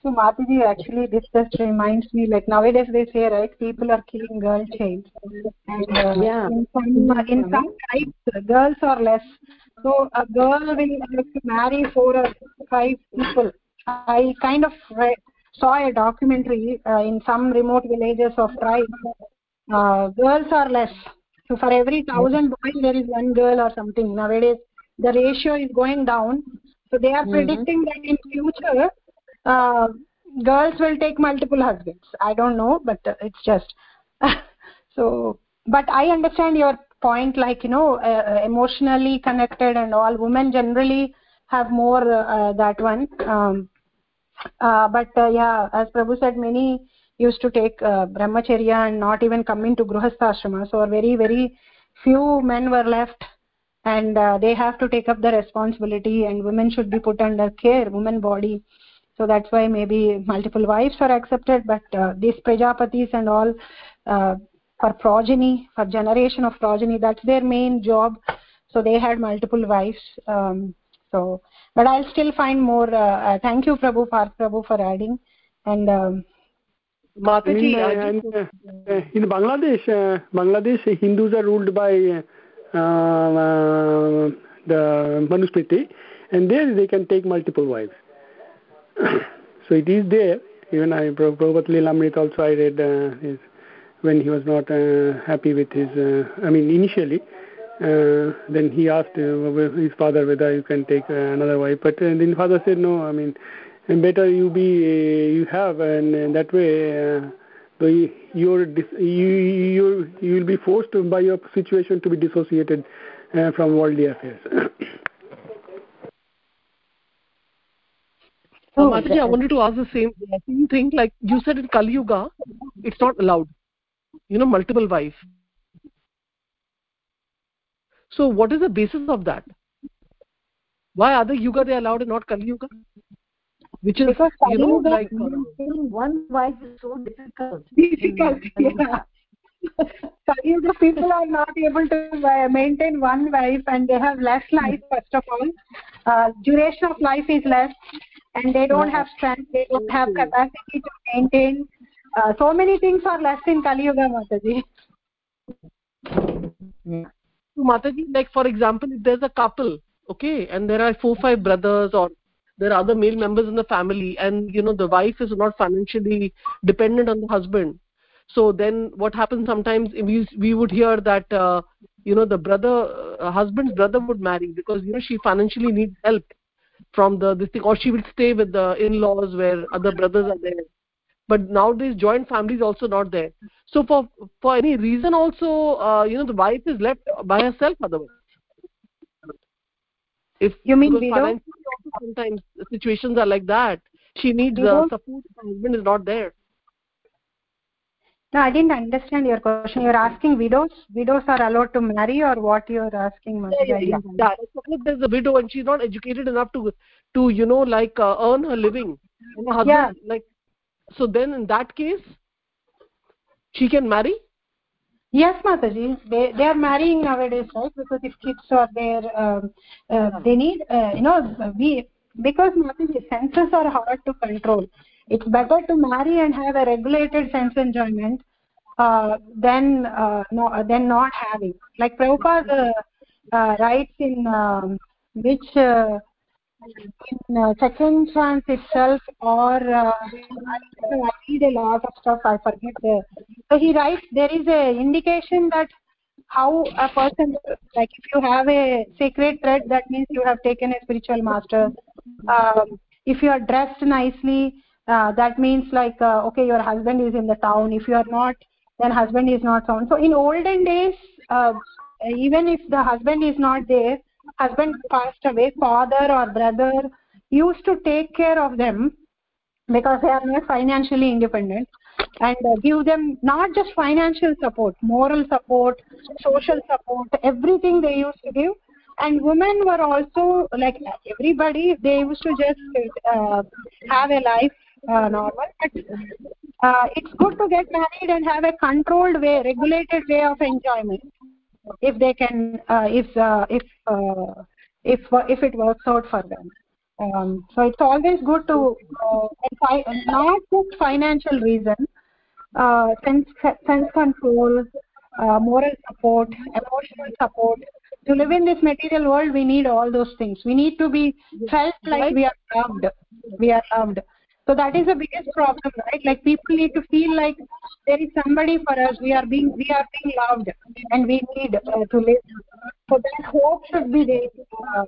So Mataji, actually this just reminds me like nowadays they say right, people are killing girl child, and uh, yeah. in some in some tribes girls are less. So a girl will have to marry four or five people. I kind of read, saw a documentary uh, in some remote villages of tribes uh, girls are less. So for every thousand boys there is one girl or something. Nowadays the ratio is going down. So they are mm -hmm. predicting that in future uh, girls will take multiple husbands. I don't know but uh, it's just so but i understand your point like you know uh, uh, emotionally connected and all. Women generally have more uh, that one. Um, but yeah as prabhu said many used to take uh, brahmacharya and not even come into grihastha so very very few men were left. And uh, they have to take up the responsibility and women should be put under care woman body. So that's why maybe multiple wives are accepted. But uh, these prajapatis and all uh, for progeny for generation of progeny that's their main job. So they had multiple wives. Um, so but i'll still find more uh, uh thank you prabhu for prabhu for adding and um, Mataji, in, uh, uh, in Bangladesh, uh, Bangladesh Hindus are ruled by uh, uh, the Manusmriti, and there they can take multiple wives. so it is there. Even I, Prabhupada Lilamrit also I read uh, his, when he was not uh, happy with his, uh, I mean initially, uh, then he asked uh, his father whether you can take uh, another wife, but then father said no. I mean, better you be you have and, and that way uh, you're you you you will be forced by your situation to be dissociated uh, from worldly affairs Oh, Mataji, I wanted to ask the same, same thing. Like you said in Kali Yuga, it's not allowed. You know, multiple wives. So, what is the basis of that? Why other yuga they allowed and not Kali Yuga? which is because you know like one wife is so difficult. Difficult yeah the people are not able to uh, maintain one wife and they have less life first of all. Uh, duration of life is less and they don't have strength they don't have capacity to maintain. Uh, so many things are less in kali yuga mataji mataji like for example if there's a couple okay and there are four five brothers or there are other male members in the family and you know the wife is not financially dependent on the husband so then what happens sometimes we we would hear that uh, you know the brother uh, husband's brother would marry because you know she financially needs help from the this thing or she will stay with the in-laws where other brothers are there but nowadays joint family is also not there so for for any reason also uh, you know the wife is left by herself otherwise if You mean sometimes situations are like that she needs uh, support her husband is not there No, I didn't understand your question. You're asking widows? Widows are allowed to marry or what you're asking, yeah, yeah, yeah. Suppose there's a widow and she's not educated enough to to you know like uh, earn her living and her husband Yeah. like so then in that case she can marry Yes, Mataji. They they are marrying nowadays, right? Because if kids are there, um, uh, they need, uh, you know, we because Mataji, senses are hard to control. It's better to marry and have a regulated sense enjoyment uh, than uh, no, than not having. Like Prabhupada uh, writes in um, which uh, in uh, second chance itself or uh, I, read a lot of stuff i forget the so he writes there is a indication that how a person like if you have a sacred thread that means you have taken a spiritual master. Um, if you are dressed nicely uh, that means like uh, okay your husband is in the town. If you are not then husband is not found so in olden days uh, even if the husband is not there husband passed away father or brother used to take care of them because they are not financially independent and give them not just financial support moral support social support everything they used to give. And women were also like everybody they used to just uh, have a life uh, normal. But uh, it's good to get married and have a controlled way regulated way of enjoyment if they can uh, if uh, if uh, if if it works out for them. Um, so it's always good to uh, fi- not just financial reason uh, sense sense control uh, moral support emotional support. To live in this material world we need all those things. We need to be felt like we are loved. We are loved so that is the biggest problem right like people need to feel like there is somebody for us we are being we are being loved and we need uh, to live so that hope should be there uh,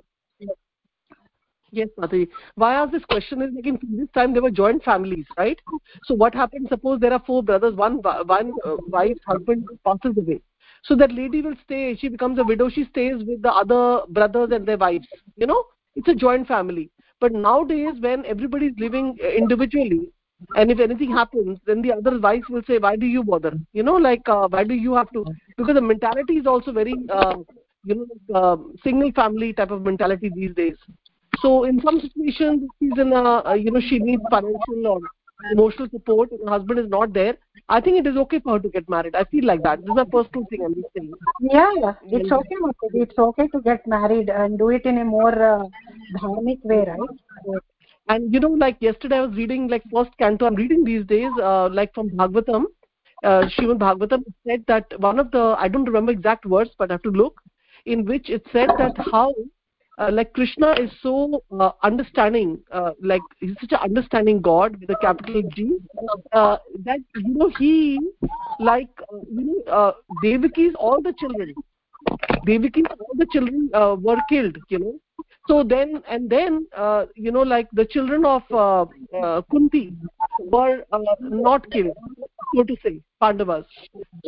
Yes, Mataji. Why I ask this question is like in this time there were joint families, right? So what happens? Suppose there are four brothers, one one uh, wife, husband passes away. So that lady will stay. She becomes a widow. She stays with the other brothers and their wives. You know, it's a joint family. But nowadays, when everybody is living uh, individually, and if anything happens, then the other wife will say, "Why do you bother?" You know, like uh, why do you have to? Because the mentality is also very, uh, you know, uh, single family type of mentality these days so in some situations she's in a uh, you know she needs financial or emotional support and her husband is not there i think it is okay for her to get married. I feel like that. This is a personal thing i'm just saying. Yeah yeah. It's okay Mataji. it's okay to get married and do it in a more uh, dharmic way right? And you know like yesterday i was reading like first canto. I'm reading these days uh, like from bhagavatam. Uh, Srimad Bhagavatam said that one of the I don't remember exact words but I have to look in which it said that how uh, like krishna is so uh, understanding uh, like he's such an understanding god with a capital g uh, that you know he like uh, you know devaki's all the children devaki's all the children were killed you know. So then and then you know like the children of kunti were not killed so to say pandavas.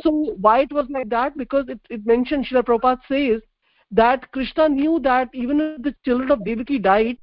So why it was like that? Because it, it mentioned Srila Prabhupada says that krishna knew that even if the children of devaki died